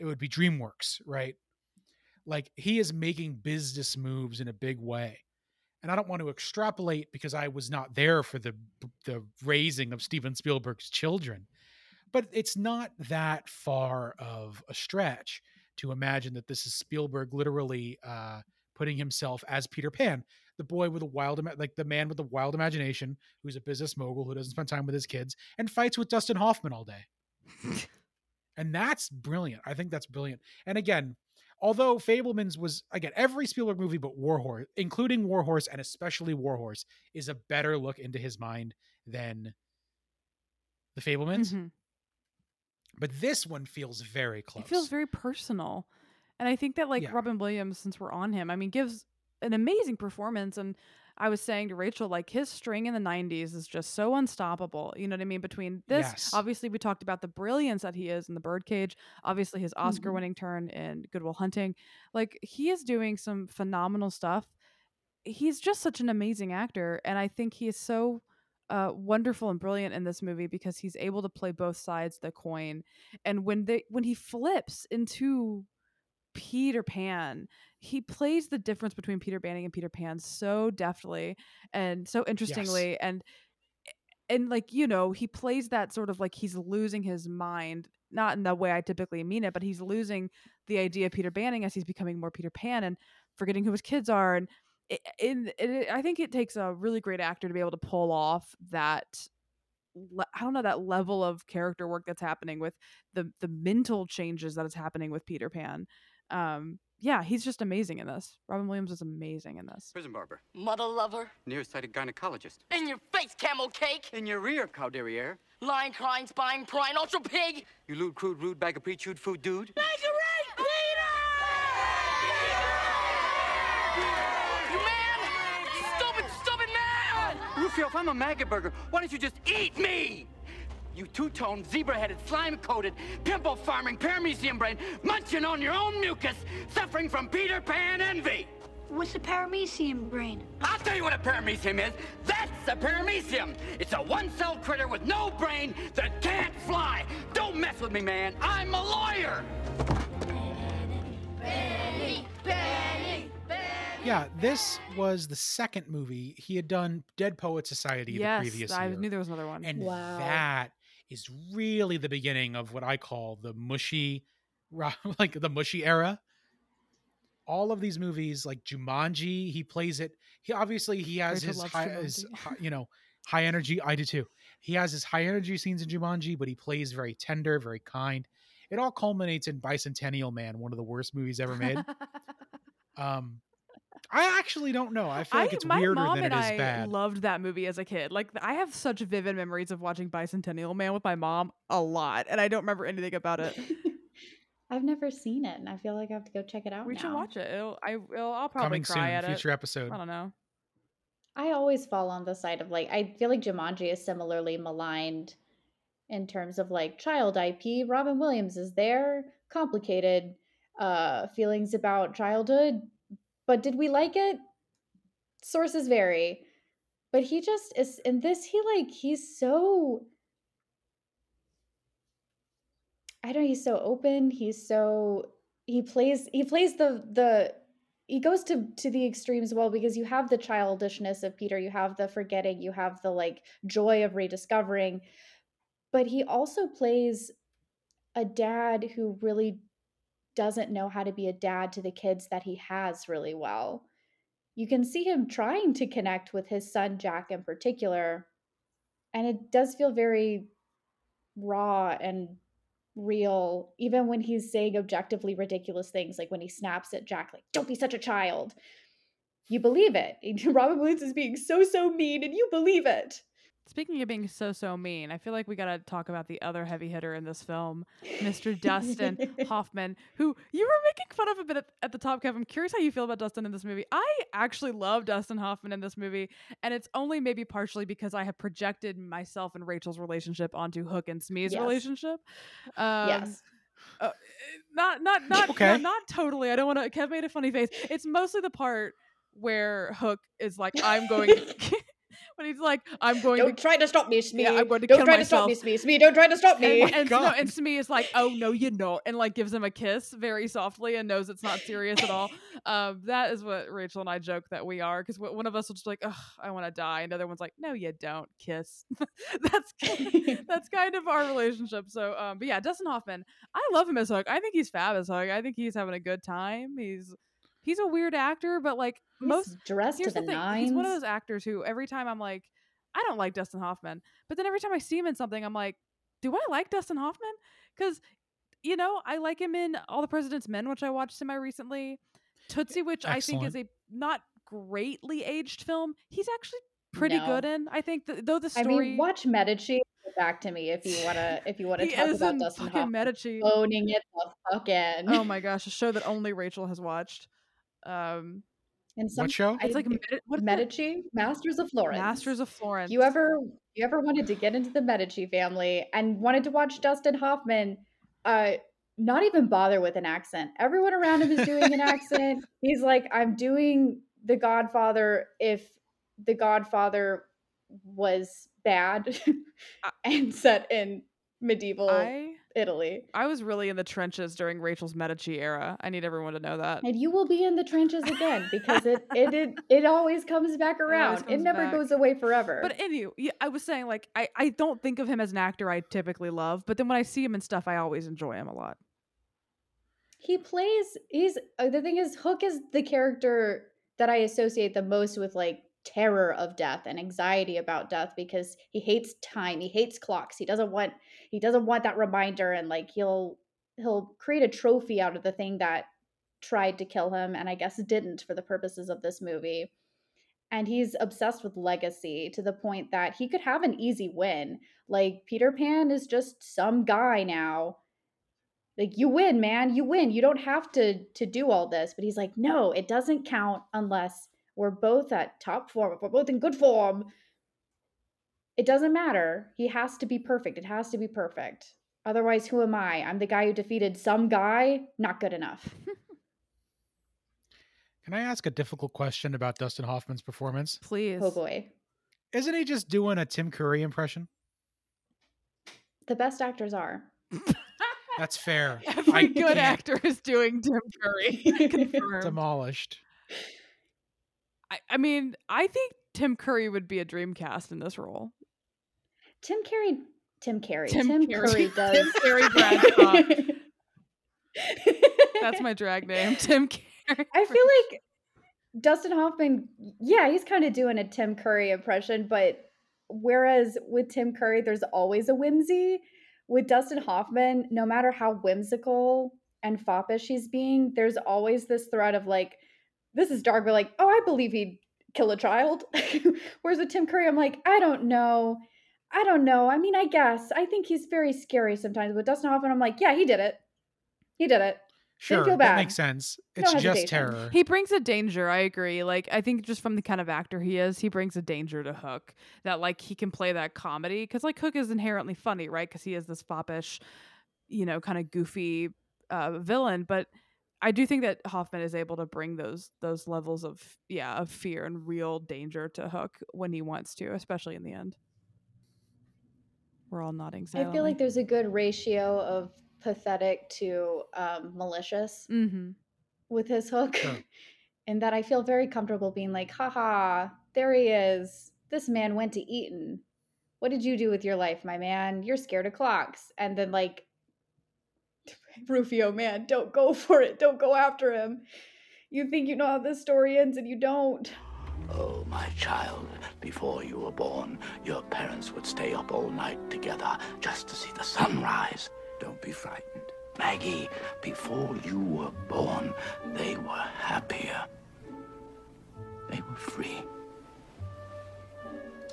it would be DreamWorks, right? Like he is making business moves in a big way. And I don't want to extrapolate because I was not there for the the raising of Steven Spielberg's children. But it's not that far of a stretch to imagine that this is Spielberg literally uh, putting himself as Peter Pan, the boy with a wild, like the man with a wild imagination, who's a business mogul who doesn't spend time with his kids and fights with Dustin Hoffman all day. and that's brilliant. I think that's brilliant. And again, although Fabelmans was again every Spielberg movie but Warhorse, including Warhorse and especially Warhorse, is a better look into his mind than the Fabelmans. Mhm. But this one feels very close. It feels very personal. And I think that like Yeah. Robin Williams, since we're on him, I mean, gives an amazing performance. And I was saying to Rachel, like his string in the '90s is just so unstoppable. You know what I mean? Between this, Yes. obviously, we talked about the brilliance that he is in The Birdcage. Obviously, his Oscar-winning turn in Good Will Hunting. Like he is doing some phenomenal stuff. He's just such an amazing actor, and I think he is so uh, wonderful and brilliant in this movie because he's able to play both sides of the coin. And when they when he flips into Peter Pan, he plays the difference between Peter Banning and Peter Pan so deftly and so interestingly and eh, and like you know he plays that sort of like he's losing his mind not in the way I typically mean it but he's losing the idea of Peter Banning as he's becoming more Peter Pan and forgetting who his kids are and eh, it, it, eh, it, I think it takes a really great actor to be able to pull off that le- I don't know that level of character work that's happening with the the mental changes that is happening with Peter Pan. Um, yeah, he's just amazing in this. Robin Williams is amazing in this. Prison barber. Mother lover. Nearsighted gynecologist. In your face, camel cake. In your rear, cow derriere. Lion, crying, spying, prying, ultra pig. You lewd, crude, rude, bag of pre-chewed food dude. Bangarang, Peter! You man! Stupid, stupid man! Rufio, if I'm a maggot burger, why don't you just eat me? You two-toned, zebra-headed, slime-coated, pimple-farming, paramecium brain, munching on your own mucus, suffering from Peter Pan envy. What's a paramecium brain? I'll tell you what a paramecium is. That's a paramecium. It's a one-cell critter with no brain that can't fly. Don't mess with me, man. I'm a lawyer. Yeah, this was the second movie he had done. Dead Poet Society yes, the previous I year, I knew there was another one. and Wow. that is really the beginning of what I call the mushy, like the mushy era. All of these movies, like Jumanji, he plays it. He obviously he has his high, his Jumanji. hi- you know, high energy. I do too. He has his high energy scenes in Jumanji, but he plays very tender, very kind. It all culminates in Bicentennial Man, one of the worst movies ever made. um, I actually don't know. I feel like it's my weirder mom than it and is I bad. loved that movie as a kid. Like I have such vivid memories of watching Bicentennial Man with my mom a lot, and I don't remember anything about it. I've never seen it, and I feel like I have to go check it out we now. should watch it. It'll, I, will I'll probably Coming cry soon, at future it. episode. I don't know. I always fall on the side of like I feel like Jumanji is similarly maligned in terms of like child IP. Robin Williams is there, complicated uh feelings about childhood, but did we like it? Sources vary. But he just is in this he like he's so I don't know, he's so open, he's so he plays he plays the the he goes to to the extremes well because you have the childishness of Peter, you have the forgetting, you have the like joy of rediscovering, but he also plays a dad who really doesn't know how to be a dad to the kids that he has really well. You can see him trying to connect with his son Jack in particular, and it does feel very raw and real even when he's saying objectively ridiculous things like when he snaps at jack like don't be such a child. You believe it. Robin williams is being so so mean and you believe it Speaking of being so so mean, I feel like we got to talk about the other heavy hitter in this film, Mr. Dustin Hoffman, who you were making fun of a bit at, at the top, Kev. I'm curious how you feel about Dustin in this movie. I actually love Dustin Hoffman in this movie, and it's only maybe partially because I have projected myself and Rachel's relationship onto Hook and Smee's Yes. relationship. Um, yes not not not Okay. not, not totally. I don't want to. Kev made a funny face. It's mostly the part where Hook is like, "I'm going." when he's like, "I'm going Don't to." try to stop me, Smee. Yeah, I'm going to Don't kill try to stop me, myself. Smee. Smee, don't try to stop me. And, and, no, God. and Smee is like, "Oh no, you're not," and like gives him a kiss very softly and knows it's not serious at all. Um, that is what Rachel and I joke that we are because one of us will just be like, "Ugh, I want to die," and the other one's like, "No, you don't." Kiss. that's that's kind of our relationship. So, um, but yeah, Dustin Hoffman, I love him as Hook. I think he's fab as Hook. I think he's having a good time. He's he's a weird actor, but like He's most dressed to here's the, the thing. nines. He's one of those actors who every time I'm like, I don't like Dustin Hoffman, but then every time I see him in something, I'm like, do I like Dustin Hoffman? Because you know, I like him in All the President's Men, which I watched semi recently. Tootsie, which I think is a not greatly aged film. He's actually pretty No. good in. I think th- though the I story. mean, watch Medici. Back to me if you wanna if you wanna talk about in Dustin fucking Hoffman Medici. owning it the fuck in. Oh my gosh, a show that only Rachel has watched. Um, and some, What show? I- it's like Medi- what is? Medici, Masters of Florence. Masters of Florence. you ever you ever wanted to get into the Medici family and wanted to watch Dustin Hoffman uh not even bother with an accent. Everyone around him is doing an accent. He's like, I'm doing the Godfather if the Godfather was bad and set in medieval I Italy. I was really in the trenches during Rachel's Medici era. I need everyone to know that. And you will be in the trenches again because it it it, it always comes back around. It, comes never back. goes away forever. But anyway, yeah, I was saying like I I don't think of him as an actor I typically love, but then when I see him in stuff, I always enjoy him a lot. he plays he's uh, the thing is hook is the character that i associate the most with like terror of death and anxiety about death because he hates time he hates clocks he doesn't want he doesn't want that reminder and like he'll he'll create a trophy out of the thing that tried to kill him and i guess didn't for the purposes of this movie. And he's obsessed with legacy to the point that he could have an easy win. Like peter pan is just some guy now. Like you win man you win. You don't have to to do all this. But he's like no it doesn't count unless we're both at top form if we're both in good form it doesn't matter he has to be perfect it has to be perfect otherwise who am i i'm the guy who defeated some guy not good enough Can I ask a difficult question about Dustin Hoffman's performance? Please. oh boy Isn't he just doing a Tim Curry impression? the best actors are That's fair. Every I good can't- actor is doing Tim Curry. Confirmed. Demolished. I, I mean, I think Tim Curry would be a dream cast in this role. tim Curry, tim carey Tim tim, Carrey. curry Tim Curry Bradshaw. That's my drag name, Tim Curry. I feel like Dustin Hoffman, yeah, he's kind of doing a Tim Curry impression, but whereas with Tim Curry, there's always a whimsy. With Dustin Hoffman, no matter how whimsical and foppish he's being, there's always this thread of like, this is dark, but like, oh, I believe he'd kill a child. whereas with Tim Curry, I'm like, I don't know. I don't know. I mean, I guess. I think he's very scary sometimes. With Dustin Hoffman, I'm like, yeah, he did it. He did it. Sure, feel that bad. makes sense. No It's just hesitation. terror. He brings a danger. I agree. Like I think just from the kind of actor he is, he brings a danger to Hook that like he can play that comedy because like Hook is inherently funny, right? Because he is this foppish, you know, kind of goofy uh, villain. But I do think that Hoffman is able to bring those those levels of yeah of fear and real danger to Hook when he wants to, especially in the end. We're all nodding. I feel like there's a good ratio of pathetic to um, malicious Mm-hmm. with his hook, Sure. and that I feel very comfortable being like, haha, there he is. This man went to Eton. What did you do with your life, my man? You're scared of clocks. And then, like, Rufio, man, don't go for it. Don't go after him. You think you know how this story ends, and you don't. Oh, my child, before you were born, your parents would stay up all night together just to see the sunrise. Don't be frightened. Maggie, before you were born, they were happier. They were free.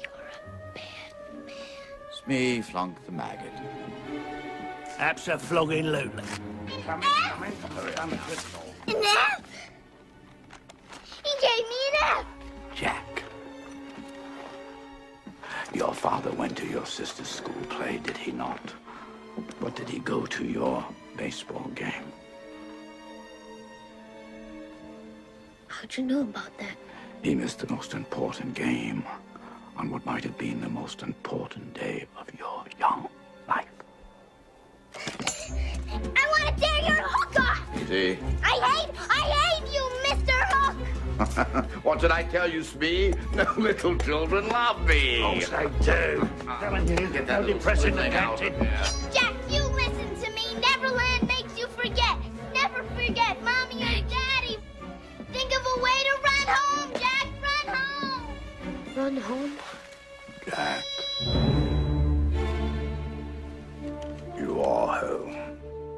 You're a bad man. Smee flunked the maggot. Abso-flogging-lutely. Come in, come in, hurry, I'm a Enough! He gave me an F. Jack. Your father went to your sister's school play, did he not? But did he go to your baseball game. How'd you know about that? He missed the most important game on what might have been the most important day of your young. I want to tear your hook off! Easy. I hate, I hate you, Mr. Hook! what did I tell you, Smee? No little children love me. Oh, I do. Telling you, Get that little depressing thing out of there. Jack, you listen to me. Neverland makes you forget. Never forget Mommy and Daddy. Think of a way to run home, Jack. Run home. Run home? Jack.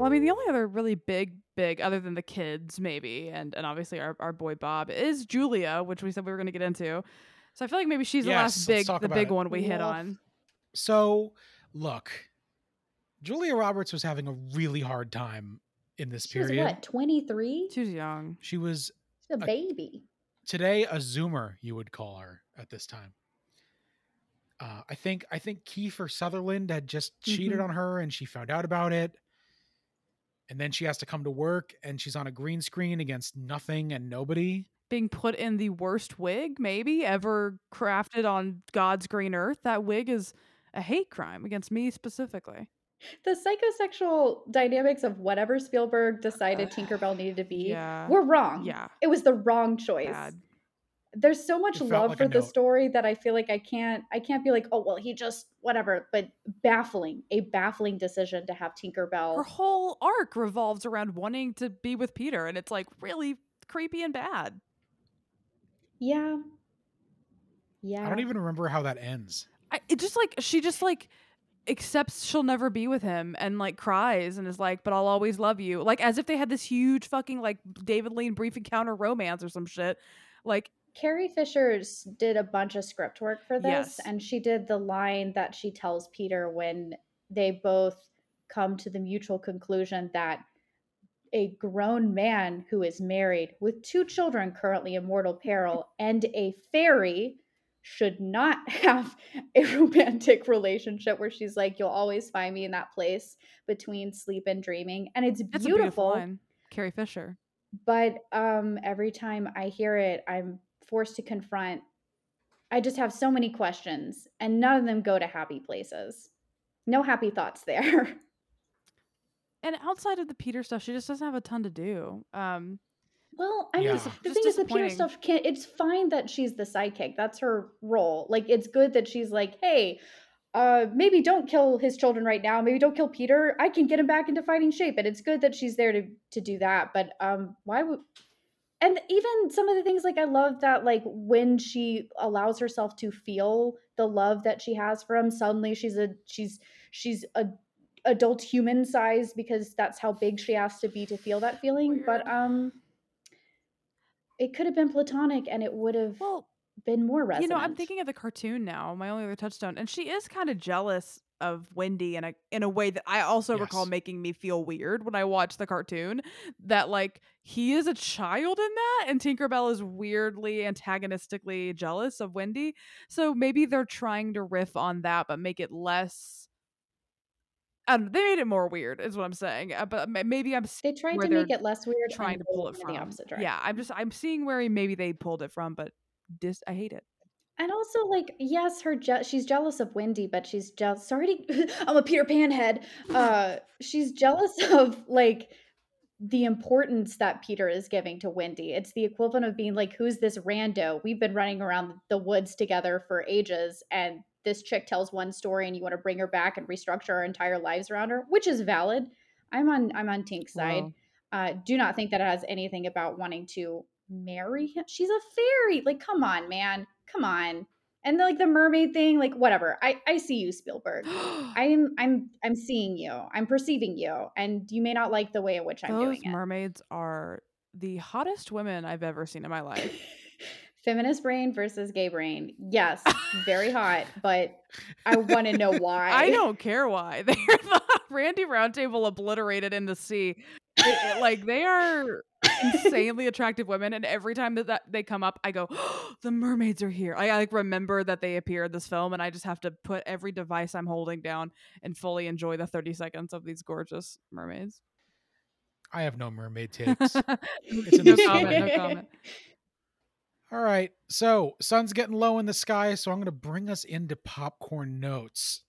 Well, I mean, the only other really big, big, other than the kids, maybe, and and obviously our, our boy Bob is Julia, which we said we were going to get into. So I feel like maybe she's the last big, the big it. one we hit on. So, look, Julia Roberts was having a really hard time in this She was period. what, 23? She was young. She was She's a a- baby. today a zoomer you would call her at this time uh, i think i think kiefer sutherland had just cheated Mhm. on her and she found out about it and then she has to come to work and she's on a green screen against nothing and nobody Being put in the worst wig, maybe ever crafted on God's green earth. That wig is a hate crime against me specifically. The psychosexual dynamics of whatever Spielberg decided uh, Tinkerbell needed to be Yeah. were wrong. Yeah. It was the wrong choice. Bad. There's so much love like for a the note. story that I feel like I can't I can't be like, oh well, he just whatever, but baffling, a baffling decision to have Tinkerbell. Her whole arc revolves around wanting to be with Peter, and it's like really creepy and bad. Yeah. Yeah. i don't even remember how that ends I, it just like she just like accepts she'll never be with him and like cries and is like, but I'll always love you. Like as if they had this huge fucking like David Lean brief encounter romance or some shit. Like Carrie Fisher's did a bunch of script work for this, Yes. and she did the line that she tells Peter when they both come to the mutual conclusion that a grown man who is married with two children currently in mortal peril and a fairy should not have a romantic relationship where she's like, You'll always find me in that place between sleep and dreaming. And it's that's beautiful beautiful. Carrie Fisher. but um every time i hear it i'm forced to confront i just have so many questions and none of them go to happy places no happy thoughts there And outside of the Peter stuff, she just doesn't have a ton to do. Um well i mean Yeah. the Just thing is the peter stuff can't. it's fine that she's the sidekick that's her role like it's good that she's like hey uh maybe don't kill his children right now maybe don't kill peter i can get him back into fighting shape and it's good that she's there to to do that but um why would and even some of the things like i love that like when she allows herself to feel the love that she has for him suddenly she's a she's she's a adult human size because that's how big she has to be to feel that feeling but um it could have been platonic and it would have well, been more resonant. you know, I'm thinking of the cartoon now, my only other touchstone, and she is kind of jealous of Wendy in a in a way that I also recall making me feel weird when I watched the cartoon. That like he is a child in that, and Tinkerbell is weirdly antagonistically jealous of Wendy. So maybe they're trying to riff on that, but make it less. I they made it more weird, is what I'm saying. Uh, but maybe I'm they tried to make it less weird trying to pull it from. the opposite direction Yeah, I'm just I'm seeing where maybe they pulled it from, but dis I hate it. And also, like, yes, her je- she's jealous of Wendy, but she's jealous. Sorry, to- I'm a Peter Pan head. Uh, she's jealous of like the importance that Peter is giving to Wendy. It's the equivalent of being like, "Who's this rando? We've been running around the woods together for ages, and this chick tells one story, and you want to bring her back and restructure our entire lives around her," which is valid. I'm on I'm on Tink's side. Whoa. Uh, do not think that it has anything about wanting to marry him. She's a fairy. Like, come on, man. Come on. And like the mermaid thing, like whatever. I I see you, Spielberg. I'm I'm I'm seeing you. I'm perceiving you, and you may not like the way in which I'm Those doing it. mermaids are the hottest women I've ever seen in my life. Feminist brain versus gay brain. Yes, very hot, but I want to know why. I don't care why. They're the Randy Roundtable obliterated in the sea. It- it- like they are insanely attractive women, and every time that, that they come up, I go, "The mermaids are here." I, I like remember that they appear in this film, and I just have to put every device I'm holding down and fully enjoy the 30 seconds of these gorgeous mermaids. I have no mermaid takes. No comment. No comment. All right. So, sun's getting low in the sky, so I'm going to bring us into popcorn notes.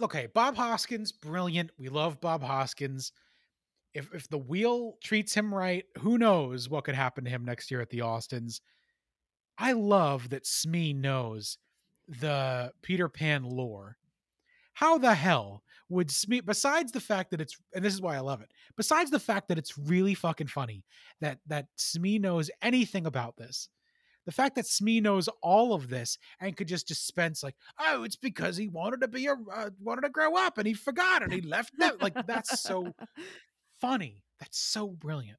Okay, Bob Hoskins, brilliant. We love Bob Hoskins. If if the wheel treats him right, who knows what could happen to him next year at the Austins. I love that Smee knows the Peter Pan lore. How the hell would Smee besides the fact that it's and this is why I love it. Besides the fact that it's really fucking funny that that Smee knows anything about this. The fact that Smee knows all of this and could just dispense like, oh, it's because he wanted to be a uh, wanted to grow up and he forgot and he left that. Like that's so funny. That's so brilliant.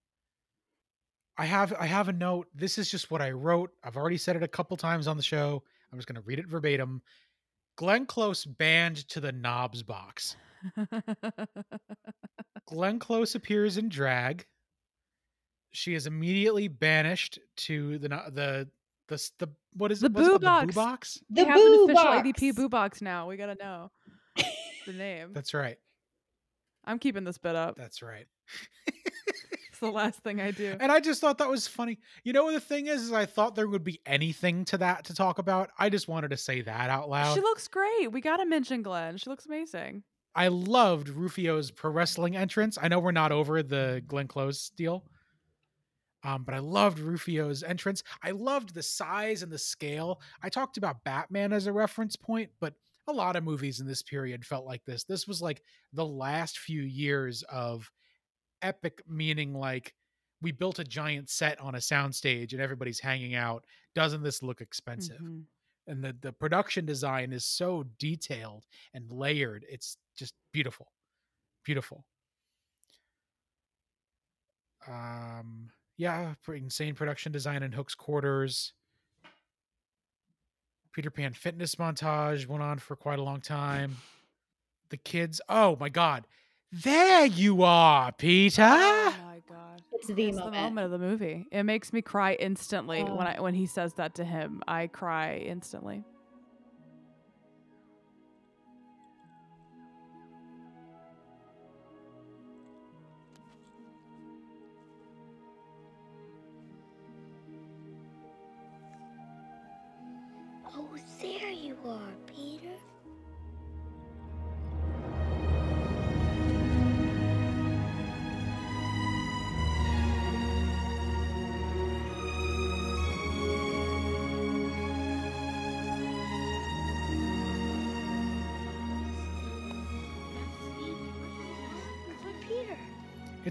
I have I have a note. This is just what I wrote. I've already said it a couple times on the show. I'm just going to read it verbatim. Glenn Close banned to the knobs box. Glenn Close appears in drag. She is immediately banished to the no- the the the what is The it? What's it boo called? The boo box. box. The we have an boo official box. ADP boo box now. We gotta know the name. That's right. I'm keeping this bit up. That's right. It's the last thing I do. And I just thought that was funny. You know what the thing is? Is I thought there would be anything to that to talk about. I just wanted to say that out loud. She looks great. We gotta mention Glenn. She looks amazing. I loved Rufio's pro wrestling entrance. I know we're not over the Glenn Close deal. Um, but I loved Rufio's entrance. I loved the size and the scale. I talked about Batman as a reference point, but a lot of movies in this period felt like this. This was like the last few years of epic, meaning like we built a giant set on a soundstage and everybody's hanging out. Doesn't this look expensive? Mhm. and the the production design is so detailed and layered it's just beautiful beautiful um yeah insane production design in hook's quarters peter pan fitness montage went on for quite a long time the kids oh my god there you are peter Oh my god. It's the It's the moment. moment of the movie. It makes me cry instantly oh. when Oh. I when he says that to him. I cry instantly.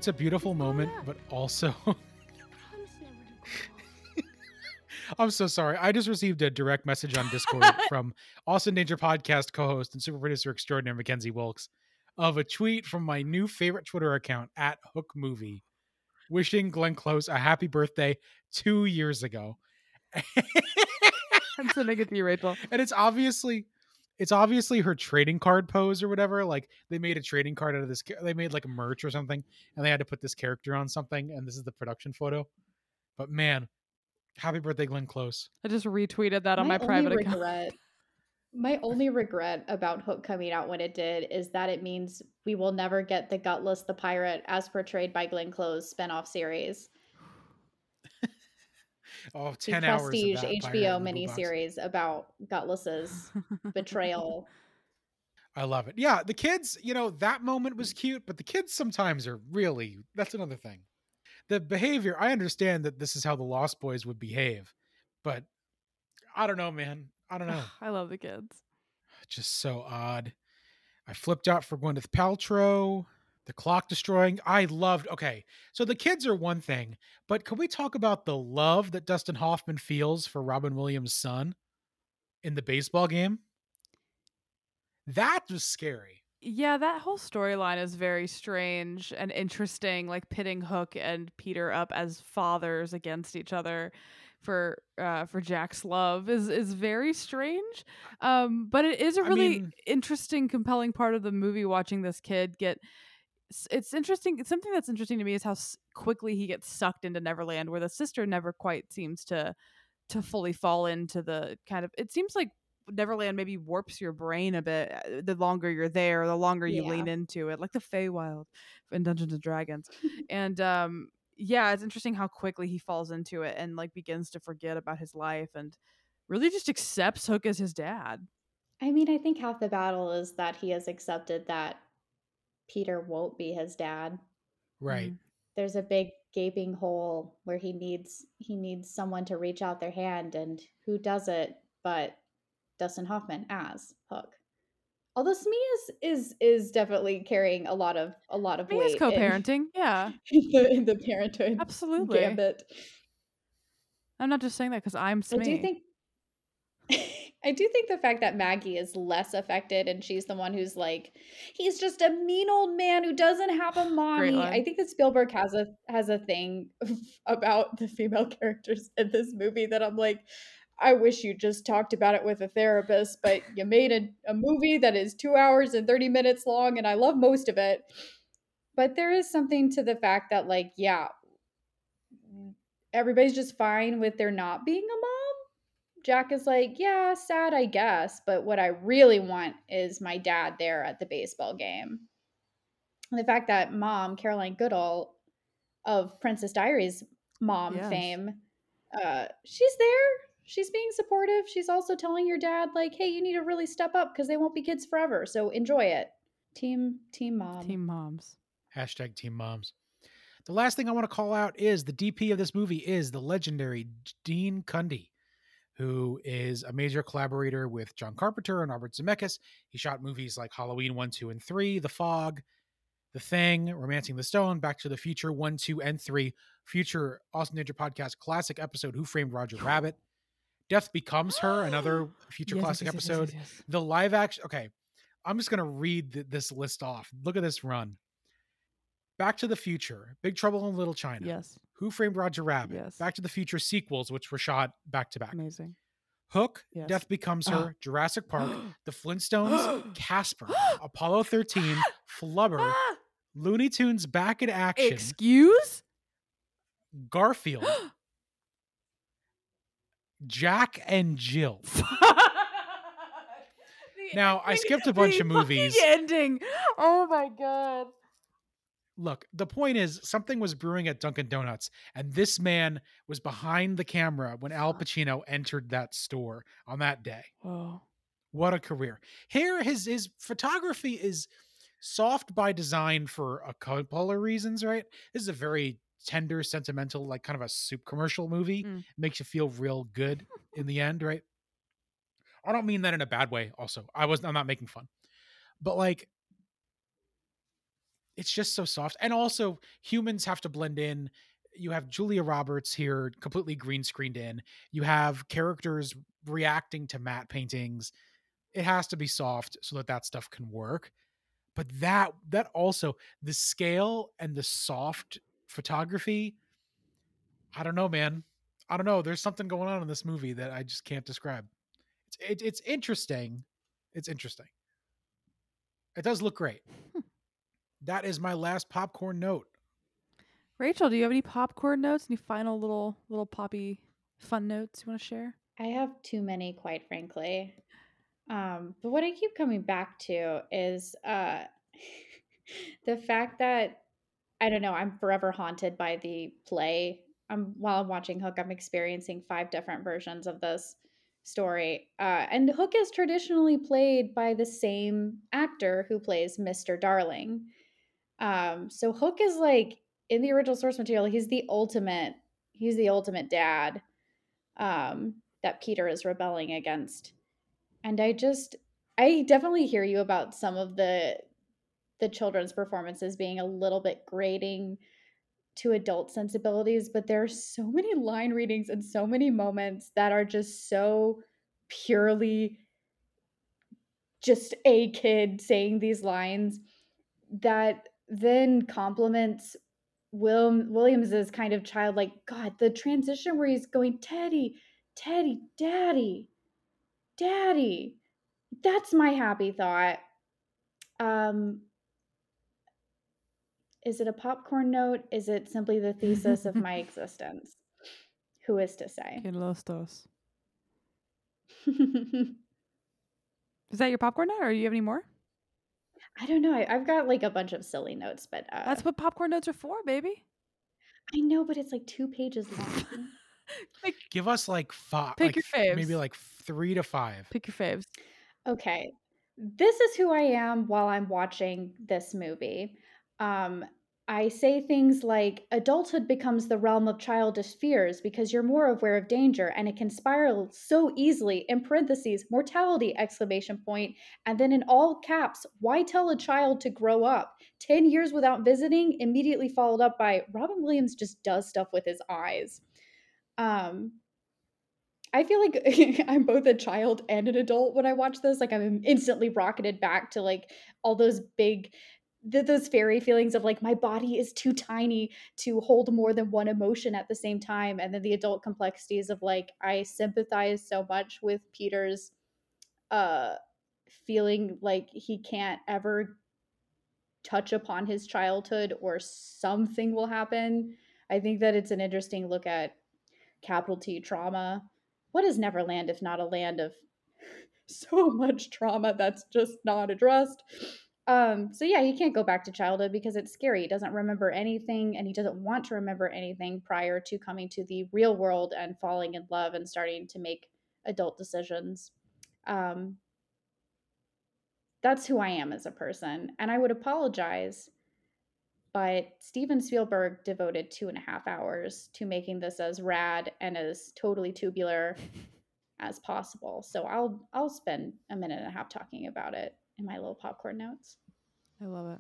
It's a beautiful moment but also promise never to grow up. I'm so sorry. I just received a direct message on Discord from Austin Danger podcast co-host and super producer extraordinaire McKenzie Wilkes of a tweet from my new favorite Twitter account at Hook Movie, wishing Glenn Close a happy birthday two years ago. I'm sending it to you, Rachel. and it's obviously it's obviously her trading card pose or whatever like they made a trading card out of this they made like a merch or something and they had to put this character on something and this is the production photo but man happy birthday glenn close I just retweeted that on my, only private account. My only regret about Hook coming out when it did is that it means we will never get the Gutless the Pirate as portrayed by Glenn Close spinoff series. Oh The 10 hours prestige that HBO the miniseries about Gutless's betrayal. i love it yeah the kids you know that moment was cute but the kids sometimes are really that's another thing the behavior i understand that this is how the lost boys would behave but i don't know man i don't know I love the kids. just so odd. I flipped out for Gwyneth Paltrow. The clock destroying. I loved. Okay, so the kids are one thing, but can we talk about the love that Dustin Hoffman feels for Robin Williams' son in the baseball game? That was scary. Yeah, that whole storyline is very strange and interesting, like pitting Hook and Peter up as fathers against each other for uh for Jack's love is is very strange. Um but it is a really mean- interesting compelling part of the movie watching this kid get it's interesting it's something that's interesting to me is how quickly he gets sucked into Neverland where the sister never quite seems to to fully fall into the kind of it seems like Neverland maybe warps your brain a bit uh, the longer you're there, the longer you Yeah. lean into it, like the Feywild in Dungeons and Dragons. and um yeah, it's interesting how quickly he falls into it and like begins to forget about his life and really just accepts Hook as his dad. I mean, I think half the battle is that he has accepted that Peter won't be his dad. Right. Mhm. There's a big gaping hole where he needs he needs someone to reach out their hand and who does it but Dustin Hoffman as Hook. Although Smee is is is definitely carrying a lot of a lot of Me weight is in- co-parenting. Yeah, in the, in the parenthood absolutely. gambit. I'm not just saying that because I'm I do Smee. think I do think the fact that Maggie is less affected and she's the one who's like, he's just a mean old man who doesn't have a mommy. I think that Spielberg has a has a thing about the female characters in this movie that I'm like, I wish you just talked about it with a therapist, but you made a, a movie that is two hours and 30 minutes long, and I love most of it. But there is something to the fact that, like, yeah, everybody's just fine with there not being a mom. Jack is like, yeah, sad, I guess, but what I really want is my dad there at the baseball game. And the fact that mom, Caroline Goodall of Princess Diaries mom Yes. fame, uh, she's there. She's being supportive. She's also telling your dad, like, hey, you need to really step up because they won't be kids forever. So enjoy it. Team, team mom. Team moms. Hashtag Team Moms. The last thing I want to call out is the DP of this movie is the legendary Dean Cundey, who is a major collaborator with John Carpenter and Robert Zemeckis. He shot movies like Halloween 1, 2, and 3, The Fog, The Thing, Romancing the Stone, Back to the Future 1, 2, and 3, future Austin Ninja Podcast classic episode, Who Framed Roger Rabbit, Death Becomes Her, another future Yes, classic yes, yes, episode, the live action okay i'm just going to read th- this list off. Look at this run back to the future big trouble in little china Yes, who framed roger rabbit Yes. back to the future sequels which were shot back to back amazing. hook Yes. death becomes Ah. her jurassic park the flintstones casper apollo 13 flubber Ah! looney tunes back in action Excuse? garfield jack and jill Now, I skipped a bunch of movies. Ending. Oh my god. Look, the point is something was brewing at Dunkin' Donuts, and this man was behind the camera when Al Pacino entered that store on that day. Oh. What a career. Here, his his photography is soft by design for a couple of reasons, right? This is a very tender, sentimental, like kind of a soup commercial movie. Mm. Makes you feel real good in the end, right? I don't mean that in a bad way, also. I was I'm not making fun. But like it's just so soft. And also humans have to blend in. You have Julia Roberts here completely green screened in. You have characters reacting to matte paintings. It has to be soft so that that stuff can work. But that that also the scale and the soft photography I don't know, man. I don't know. There's something going on in this movie that I just can't describe. It's it, it's interesting. It's interesting. It does look great. Hmm. That is my last popcorn note. Rachel, do you have any popcorn notes? Any final little little poppy fun notes you want to share? I have too many, quite frankly. Um, but what I keep coming back to is uh, the fact that I don't know. I'm forever haunted by the play. I'm while I'm watching Hook, I'm experiencing five different versions of this story. Uh, and Hook is traditionally played by the same actor who plays Mr. Darling. Um, so Hook is like in the original source material, he's the ultimate. He's the ultimate dad um, that Peter is rebelling against. And I just, I definitely hear you about some of the the children's performances being a little bit grating to adult sensibilities, but there are so many line readings and so many moments that are just so purely just a kid saying these lines that then complements Will Williams's kind of childlike God, the transition where he's going, Teddy, Teddy, Daddy, Daddy. That's my happy thought. Um, is it a popcorn note? Is it simply the thesis of my existence? Who is to say? Que los dos. Is that your popcorn note, or do you have any more? I don't know. I, I've got like a bunch of silly notes, but uh, That's what popcorn notes are for, baby. I know, but it's like two pages long. Like, give us like five. Pick like, your f- Maybe like three to five. Pick your faves. Okay. This is who I am while I'm watching this movie. Um, I say things like adulthood becomes the realm of childish fears because you're more aware of danger and it can spiral so easily in parentheses mortality exclamation point and then in all caps why tell a child to grow up 10 years without visiting immediately followed up by robin williams just does stuff with his eyes um I feel like I'm both a child and an adult when I watch this. Like I'm instantly rocketed back to like all those big th- those fairy feelings of like my body is too tiny to hold more than one emotion at the same time and then the adult complexities of like I sympathize so much with Peter's uh feeling like he can't ever touch upon his childhood or something will happen. I think that it's an interesting look at capital T trauma. What is Neverland if not a land of so much trauma that's just not addressed? Um, so yeah, he can't go back to childhood because it's scary. He doesn't remember anything and he doesn't want to remember anything prior to coming to the real world and falling in love and starting to make adult decisions. Um, that's who I am as a person. And I would apologize, but Steven Spielberg devoted two and a half hours to making this as rad and as totally tubular as possible. So I'll I'll spend a minute and a half talking about it in my little popcorn notes. I love it.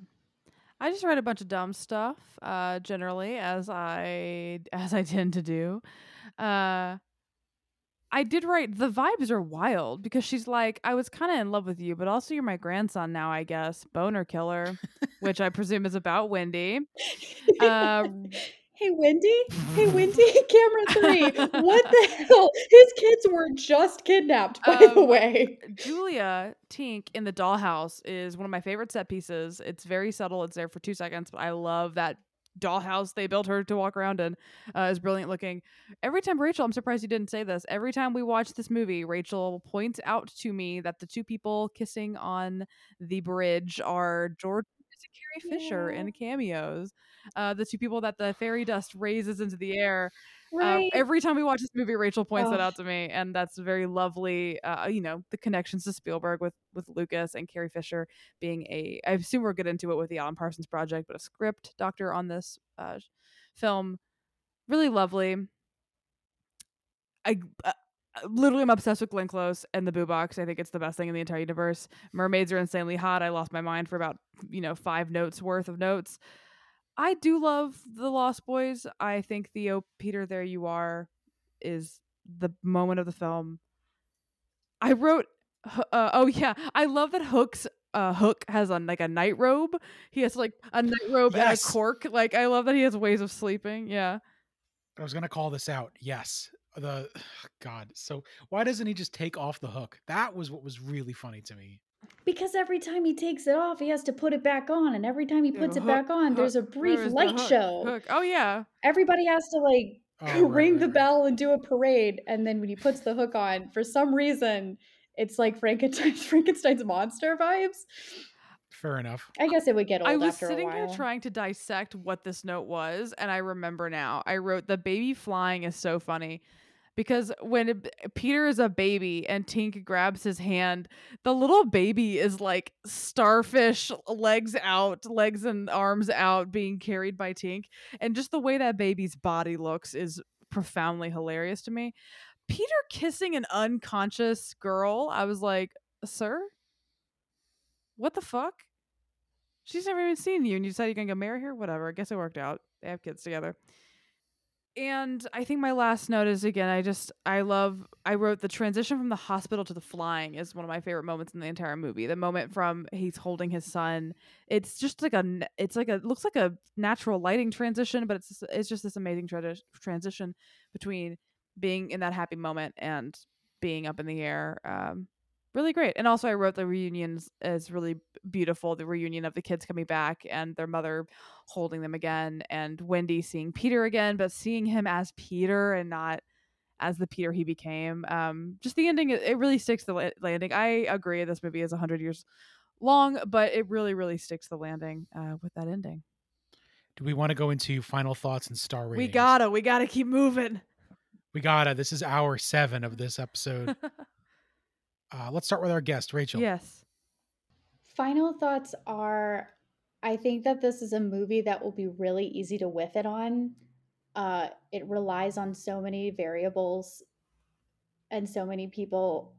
I just read a bunch of dumb stuff, uh, generally, as I as I tend to do. Uh, I did write the vibes are wild because she's like, I was kind of in love with you, but also you're my grandson now, I guess. Boner killer, which I presume is about Wendy. Uh, Hey Wendy, hey Wendy, camera three. What the hell? His kids were just kidnapped, by the Um, way. Julia Tink in the dollhouse is one of my favorite set pieces. It's very subtle. It's there for two seconds, but I love that dollhouse they built her to walk around in. Uh, is brilliant looking. Every time Rachel, I'm surprised you didn't say this. Every time we watch this movie, Rachel points out to me that the two people kissing on the bridge are George And Carrie Fisher in cameos. Uh, the two people that the fairy dust raises into the air. Uh, Right. every time we watch this movie, Rachel points that Oh. out to me, and that's very lovely. Uh, you know, the connections to Spielberg with with Lucas and Carrie Fisher being a. I assume we'll get into it with the Alan Parsons Project, but a script doctor on this uh, film, really lovely. I. Literally, I'm obsessed with Glenn Close and the Boo Box. I think it's the best thing in the entire universe. Mermaids are insanely hot. I lost my mind for about you know five notes worth of notes. I do love the Lost Boys. I think the "Oh Peter, there you are" is the moment of the film. I wrote, uh, oh yeah, I love that Hook's uh, Hook has on like a night robe. He has like a night robe Yes. and a cork. Like I love that he has ways of sleeping. Yeah, I was gonna call this out. Yes. The God. So why doesn't he just take off the hook? That was what was really funny to me. Because every time he takes it off, he has to put it back on, and every time he Yeah, puts it hook, back on, there's a brief where is the light hook? show. Hook. Oh yeah, Everybody has to like Oh, ring right, the right. bell and do a parade, and then when he puts the hook on, for some reason, it's like Frankenstein's Frankenstein's monster vibes. Fair enough. I guess it would get old I was after sitting a here trying to dissect what this note was, and I remember now. I wrote the baby flying is so funny because when it- Peter is a baby and Tink grabs his hand, the little baby is like starfish, legs out, legs and arms out, being carried by Tink, and just the way that baby's body looks is profoundly hilarious to me. Peter kissing an unconscious girl, I was like, "Sir, what the fuck?" She's never even seen you, and you decided you're gonna go marry her. Whatever. I guess it worked out. They have kids together. And I think my last note is again. I just I love. I wrote the transition from the hospital to the flying is one of my favorite moments in the entire movie. The moment from he's holding his son. It's just like a It's like a. Looks like a natural lighting transition, but it's it's just this amazing tradi- transition between being in that happy moment and being up in the air. Um, really great. And also, I wrote the reunions is really beautiful. The reunion of the kids coming back and their mother holding them again, and Wendy seeing Peter again, but seeing him as Peter and not as the Peter he became. Um, just the ending, it, really sticks the landing. I agree, this movie is hundred years long, but it really, really sticks the landing uh, with that ending. Do we want to go into final thoughts and star ratings? We gotta, we gotta keep moving. We gotta. This is hour seven of this episode. uh, let's start with our guest, Rachel. yes. Final thoughts are I think that this is a movie that will be really easy to whiff it on. Uh, it relies on so many variables and so many people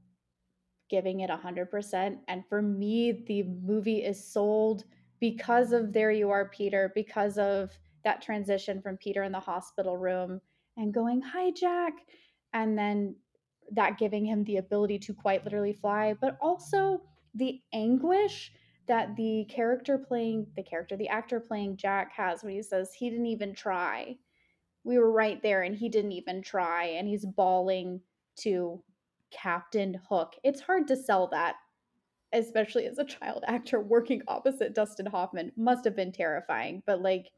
giving it 100%. And for me, the movie is sold because of There You Are, Peter, because of that transition from Peter in the hospital room and going, Hi, Jack. And then that giving him the ability to quite literally fly, but also the anguish that the character playing the character, the actor playing Jack has when he says he didn't even try. We were right there and he didn't even try, and he's bawling to Captain Hook. It's hard to sell that, especially as a child actor working opposite Dustin Hoffman. Must have been terrifying, but like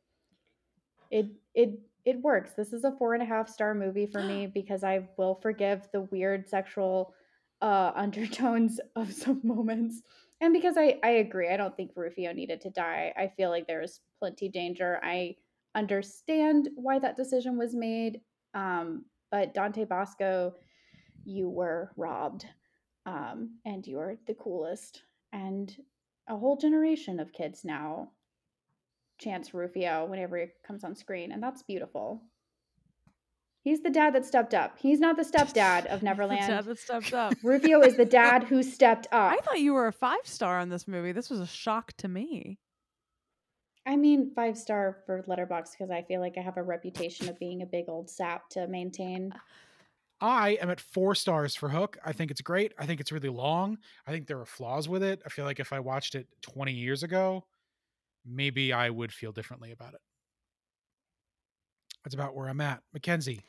it it it works. This is a four and a half star movie for me because I will forgive the weird sexual uh undertones of some moments. And because I, I agree, I don't think Rufio needed to die. I feel like there's plenty danger. I understand why that decision was made. Um, but Dante Basco, you were robbed. Um, and you're the coolest. And a whole generation of kids now chants Rufio whenever he comes on screen, and that's beautiful. He's the dad that stepped up. He's not the stepdad of The Neverland. dad that stepped up. Rufio is the dad who stepped up. I thought you were a five star on this movie. This was a shock to me. I mean, five star for Letterboxd because I feel like I have a reputation of being a big old sap to maintain. I am at four stars for Hook. I think it's great. I think it's really long. I think there are flaws with it. I feel like if I watched it 20 years ago, maybe I would feel differently about it. That's about where I'm at. McKenzie.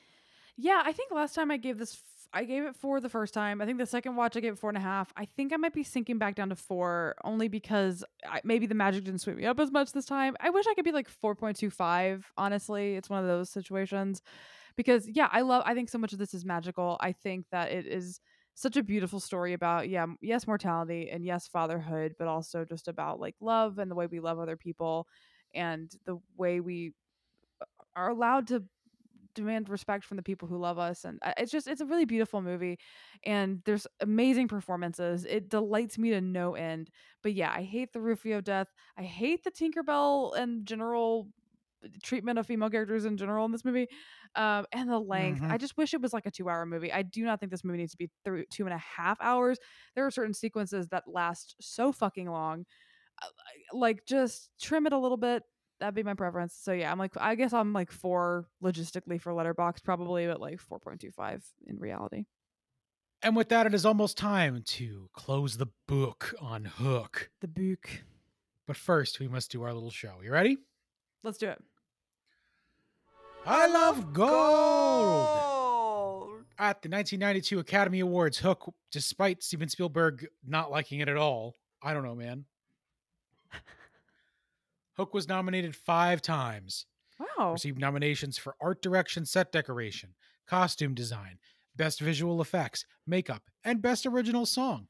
Yeah, I think last time I gave this, f- I gave it four the first time. I think the second watch I gave it four and a half. I think I might be sinking back down to four only because I, maybe the magic didn't sweep me up as much this time. I wish I could be like 4.25. Honestly, it's one of those situations because yeah, I love, I think so much of this is magical. I think that it is such a beautiful story about, yeah, yes, mortality and yes, fatherhood, but also just about like love and the way we love other people and the way we uh, are allowed to demand respect from the people who love us and uh, it's just it's a really beautiful movie and there's amazing performances. It delights me to no end but yeah i hate the rufio death. I hate the tinkerbell and general treatment of female characters in general in this movie um and the length Mhm. i just wish it was like a two hour movie i do not think this movie needs to be through two and a half hours there are certain sequences that last so fucking long Uh, like just trim it a little bit that'd be my preference. So yeah, I'm like I guess I'm like four logistically for Letterboxd probably, but like four point two five in reality. And with that, it is almost time to close the book on Hook. The book. But first, we must do our little show. You ready? Let's do it. I love gold. At the 1992 Academy Awards, Hook, despite Steven Spielberg not liking it at all, I don't know, man. Hook was nominated five times. Wow. Received nominations for art direction, set decoration, costume design, best visual effects, makeup, and best original song.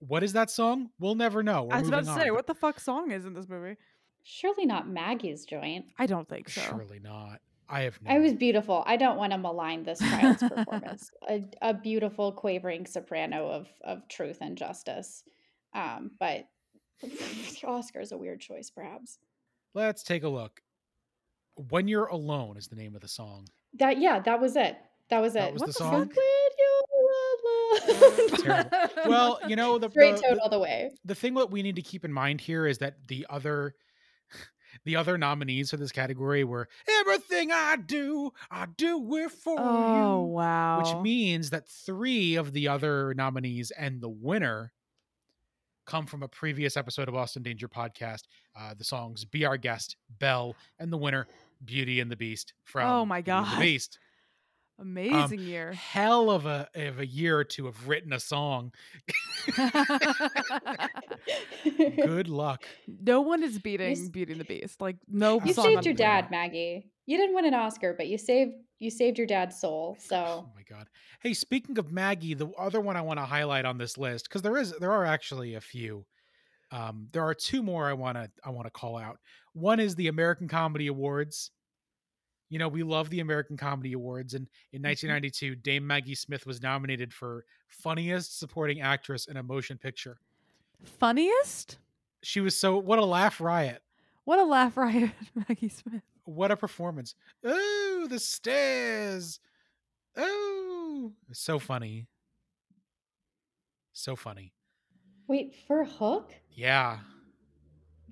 What is that song? We'll never know. We're I was about to moving say, on, what the fuck song is in this movie? Surely not Maggie's joint. I don't think so. Surely not. I have no. I was beautiful. I don't want to malign this child's performance. A, a beautiful quavering soprano of of truth and justice. Um, but the Oscar is a weird choice, perhaps. Let's take a look. When You're Alone is the name of the song. That yeah, that was it. That was it. That was What the the song. When you're alone. Terrible. Well, you know the Straight the, the, all the way. the thing that we need to keep in mind here is that the other the other nominees for this category were everything I do, I do it for oh you. wow. Which means that three of the other nominees and the winner come from a previous episode of Austin Danger podcast. Uh, the songs "Be Our Guest," "Belle," and the winner "Beauty and the Beast" from Oh my God. the Beast. amazing year. Hell of a of a year to have written a song. Good luck. no one is beating s- Beauty and the Beast. Like no You song saved your dad, Maggie. You didn't win an Oscar, but you saved you saved your dad's soul. So Oh my god. Hey, speaking of Maggie, the other one I want to highlight on this list because there is there are actually a few. Um, there are two more I want to I want to call out. One is the American Comedy Awards. You know, we love the American Comedy Awards, and in 1992, Dame Maggie Smith was nominated for Funniest Supporting Actress in a Motion Picture. Funniest? She was so what a laugh riot. What a laugh riot, Maggie Smith. What a performance. Oh, the stairs. Oh, so funny. So funny. wait for Hook. Yeah.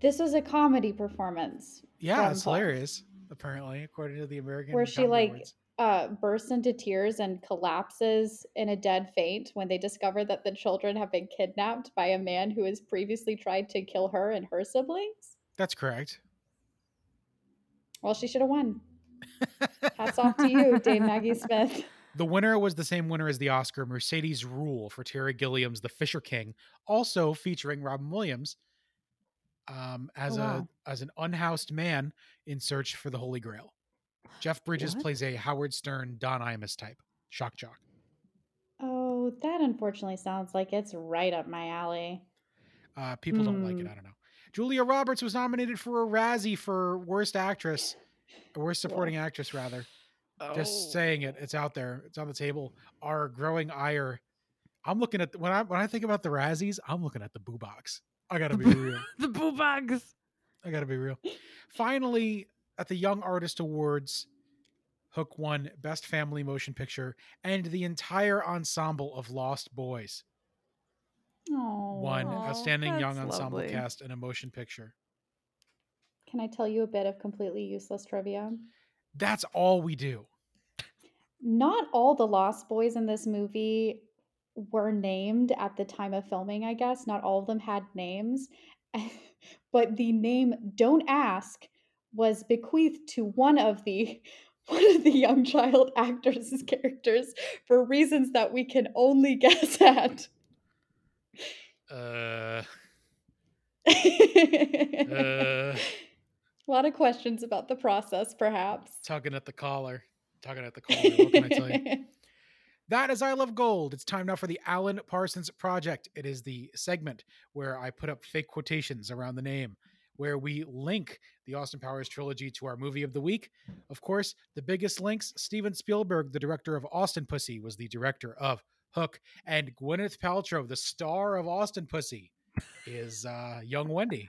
This was a comedy performance. Yeah, it's Hook, hilarious, apparently, according to the American Where she Comedy like Awards. Uh, bursts into tears and collapses in a dead faint when they discover that the children have been kidnapped by a man who has previously tried to kill her and her siblings. That's correct. Well, she should have won. Hats off to you, Dame Maggie Smith. The winner was the same winner as the Oscar, Mercedes Ruehl, for Terry Gilliam's The Fisher King, also featuring Robin Williams um, as Oh, wow. a as an unhoused man in search for the Holy Grail. Jeff Bridges What? plays a Howard Stern, Don Imus type. Shock jock. Oh, that unfortunately sounds like it's right up my alley. Uh, people don't like it. Hmm. I don't know. Julia Roberts was nominated for a Razzie for Worst Actress, Worst Supporting Actress, rather. Oh. Just saying it. It's out there. It's on the table. Our growing ire. I'm looking at when I when I think about the Razzies, I'm looking at the boo box. I gotta be real. the boo box. I gotta be real. Finally, at the Young Artist Awards, Hook won Best Family Motion Picture, and the entire ensemble of Lost Boys Oh, won Outstanding Young Ensemble lovely. Cast in a Motion Picture. Can I tell you a bit of completely useless trivia? That's all we do. Not all the Lost Boys in this movie were named at the time of filming, I guess. Not all of them had names. but the name Don't Ask was bequeathed to one of the one of the young child actors' characters for reasons that we can only guess at. Uh, uh, a lot of questions about the process, perhaps. tugging at the collar. Tugging at the collar. What can I tell you? That is I Love Gold. It's time now for the Alan Parsons Project. It is the segment where I put up fake quotations around the name, where we link the Austin Powers trilogy to our movie of the week. Of course, the biggest links Steven Spielberg, the director of Austin Pussy, was the director of Hook, and Gwyneth Paltrow, the star of Austin Pussy, is uh, young Wendy.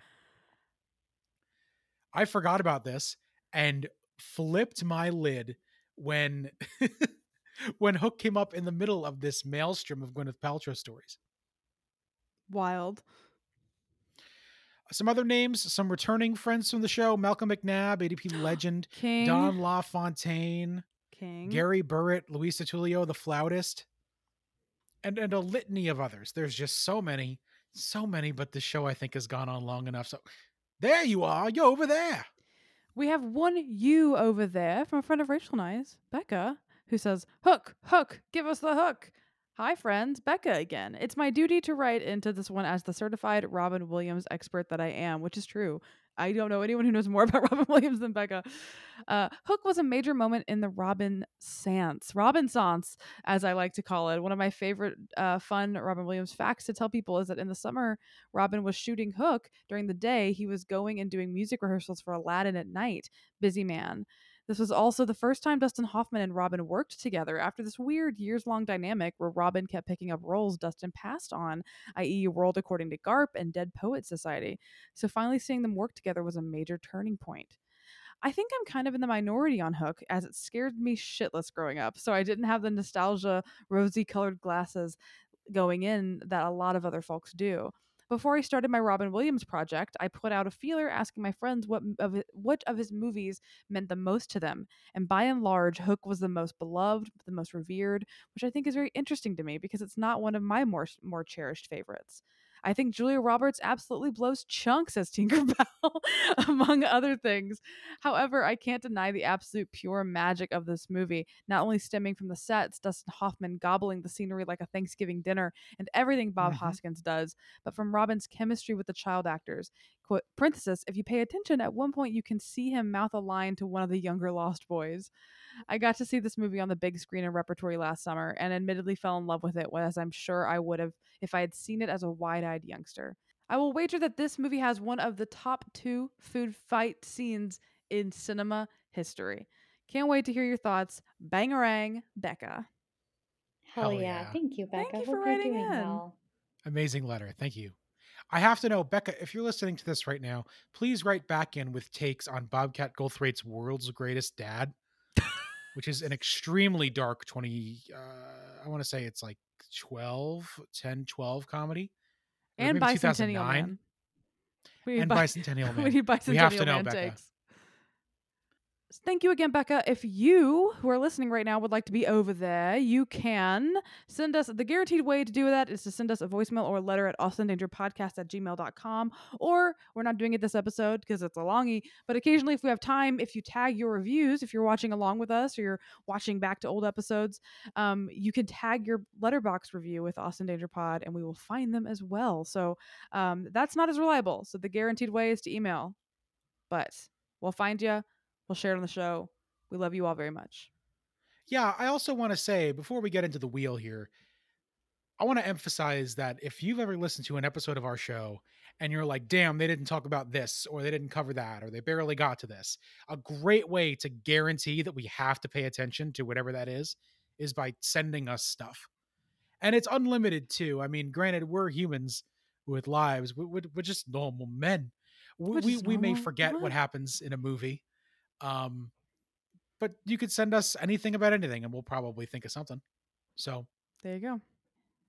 I forgot about this and flipped my lid when when Hook came up in the middle of this maelstrom of Gwyneth Paltrow stories. Wild. Some other names, some returning friends from the show: Malcolm McNab, ADP legend, King. Don LaFontaine, King. Gary Burritt, Luis Tulio, the flautist, and and a litany of others. There's just so many, so many. But the show I think has gone on long enough. So there you are, you're over there. We have one you over there from a friend of Rachel and I's, Becca, who says, Hook, hook, give us the hook. Hi, friends, Becca again. It's my duty to write into this one as the certified Robin Williams expert that I am, which is true. I don't know anyone who knows more about Robin Williams than Becca. Uh, Hook was a major moment in the Robin Sans, Robin Sans, as I like to call it. One of my favorite uh, fun Robin Williams facts to tell people is that in the summer, Robin was shooting Hook. During the day, he was going and doing music rehearsals for Aladdin at night. Busy man. This was also the first time Dustin Hoffman and Robin worked together after this weird years long dynamic where Robin kept picking up roles Dustin passed on, i.e., World According to Garp and Dead Poet Society. So finally seeing them work together was a major turning point. I think I'm kind of in the minority on Hook, as it scared me shitless growing up. So I didn't have the nostalgia, rosy colored glasses going in that a lot of other folks do. Before I started my Robin Williams project, I put out a feeler asking my friends what of what of his movies meant the most to them. And by and large, Hook was the most beloved, the most revered, which I think is very interesting to me because it's not one of my more more cherished favorites. I think Julia Roberts absolutely blows chunks as Tinkerbell, among other things. However, I can't deny the absolute pure magic of this movie, not only stemming from the sets, Dustin Hoffman gobbling the scenery like a Thanksgiving dinner, and everything Bob Mhm. Hoskins does, but from Robin's chemistry with the child actors. Quote parenthesis if you pay attention at one point you can see him mouth a line to one of the younger lost boys i got to see this movie on the big screen in repertory last summer and admittedly fell in love with it as i'm sure i would have if i had seen it as a wide-eyed youngster i will wager that this movie has one of the top two food fight scenes in cinema history can't wait to hear your thoughts bangarang becca Hell, Hell yeah. yeah. Thank you, Becca. Thank you for you're writing in. well. Amazing letter. Thank you. I have to know, Becca, if you're listening to this right now, please write back in with takes on Bobcat Goldthwait's World's Greatest Dad, which is an extremely dark 20, uh, I want to say it's like 12, 10, 12 comedy. And bicentennial 2009. man we need And bi- Bicentennial we need bicentennial We have to know, man Becca. takes Thank you again, Becca. If you who are listening right now would like to be over there, you can send us the guaranteed way to do that is to send us a voicemail or a letter at austindangerpodcast at gmail.com. Or we're not doing it this episode because it's a longy, but occasionally if we have time, if you tag your reviews, if you're watching along with us or you're watching back to old episodes, um, you can tag your Letterboxd review with Austin Danger Pod and we will find them as well. So um, that's not as reliable. So the guaranteed way is to email, but we'll find you. We'll share it on the show. We love you all very much. Yeah, I also want to say before we get into the wheel here, I want to emphasize that if you've ever listened to an episode of our show and you're like, damn, they didn't talk about this, or they didn't cover that, or they barely got to this, a great way to guarantee that we have to pay attention to whatever that is is by sending us stuff. And it's unlimited too. I mean, granted, we're humans with lives, we- we're, we're just normal men. We, We're we, may forget men. what happens in a movie. Um, but you could send us anything about anything and we'll probably think of something. So, There you go.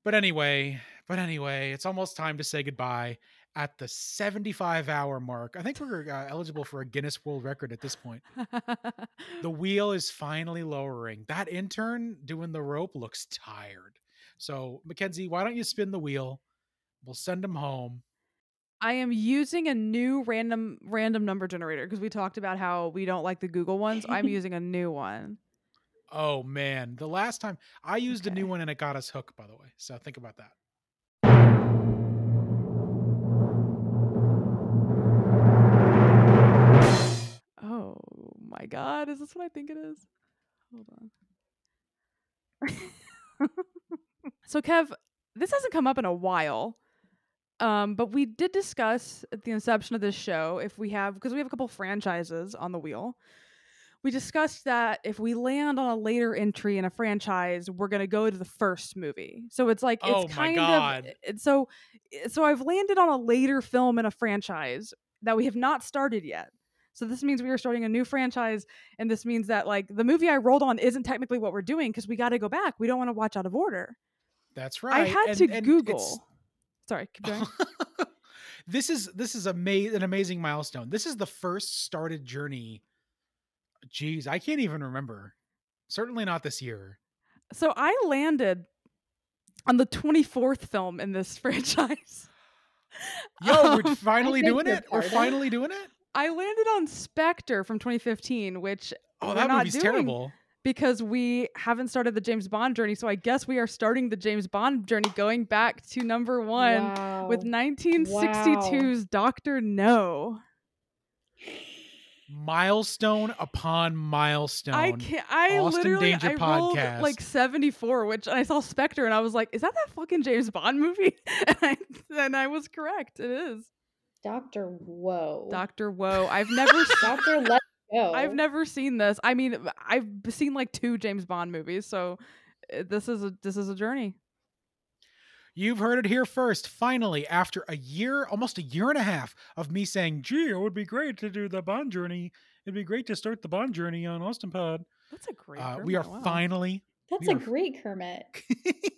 but anyway, but anyway, it's almost time to say goodbye at the 75 hour mark. I think we're uh, eligible for a Guinness World Record at this point. The wheel is finally lowering. That intern doing the rope looks tired. So, McKenzie, why don't you spin the wheel? We'll send him home. I am using a new random random number generator because we talked about how we don't like the Google ones. I'm using a new one. Oh man, the last time I used a new one and it got us hooked, by the way. So think about that. Oh my god, is this what I think it is? Hold on. so Kev, this hasn't come up in a while. Um, but we did discuss at the inception of this show if we have because we have a couple franchises on the wheel. We discussed that if we land on a later entry in a franchise, we're gonna go to the first movie. So it's like Oh it's my kind God. of so so I've landed on a later film in a franchise that we have not started yet. So this means we are starting a new franchise, and this means that like the movie I rolled on isn't technically what we're doing because we got to go back. We don't want to watch out of order. That's right. I had and- to and Google. Sorry, keep going. this is this is ama- an amazing milestone. This is the first started journey. Jeez, I can't even remember. Certainly not this year. so I landed on the 24th film in this franchise. Yo, we're Um, finally doing it. We're finally doing it. I landed on Spectre from 2015, which Oh, we're that not movie's doing terrible. Because we haven't started the James Bond journey. So I guess we are starting the James Bond journey, going back to number one with Wow. 1962's Doctor No. Milestone upon milestone. I can't. I Austin literally Danger I rolled like 74, which I saw Spectre and I was like, "Is that that fucking James Bond movie?" and, I, and I was correct. It is Doctor Whoa. Doctor Woe. I've never. s- Doctor Let Go. I've never seen this. I mean, I've seen like two James Bond movies, so uh, this is a this is a journey. You've heard it here first. Finally, after a year, almost a year and a half of me saying, gee, it would be great to do the Bond journey. It'd be great to start the Bond journey on Austin Pod. That's a great. Uh, we are wow. finally, That's a are- great Kermit.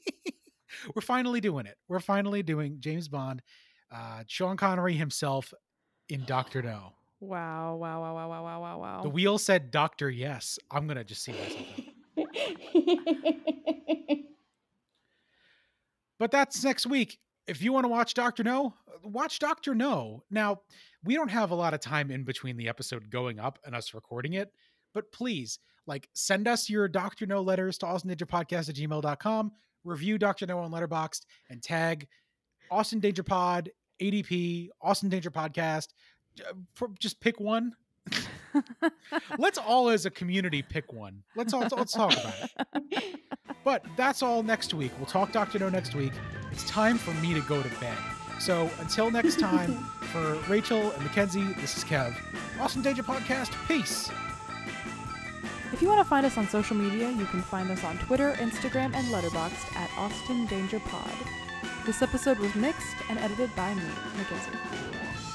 we're finally doing it. We're finally doing James Bond, uh, Sean Connery himself in Doctor No. Wow, wow, wow, wow, wow, wow, wow, wow. The wheel said Doctor Yes. I'm gonna just see myself. but that's next week. If you want to watch Doctor No, watch Doctor No. Now, we don't have a lot of time in between the episode going up and us recording it, but please, like, send us your Doctor No letters to AustinDangerPodcast at gmail.com, review Doctor No on Letterboxd, and tag Austin Danger Pod, ADP, Austin Danger Podcast, for- uh, Just pick one. let's all as a community pick one. Let's all let's talk about it. But that's all next week. We'll talk Doctor No next week. It's time for me to go to bed. So until next time, for Rachel and McKenzie, this is Kev. Awesome Danger Podcast. Peace. If you want to find us on social media, you can find us on Twitter, Instagram, and Letterboxd at Austin Danger Pod. This episode was mixed and edited by me, McKenzie.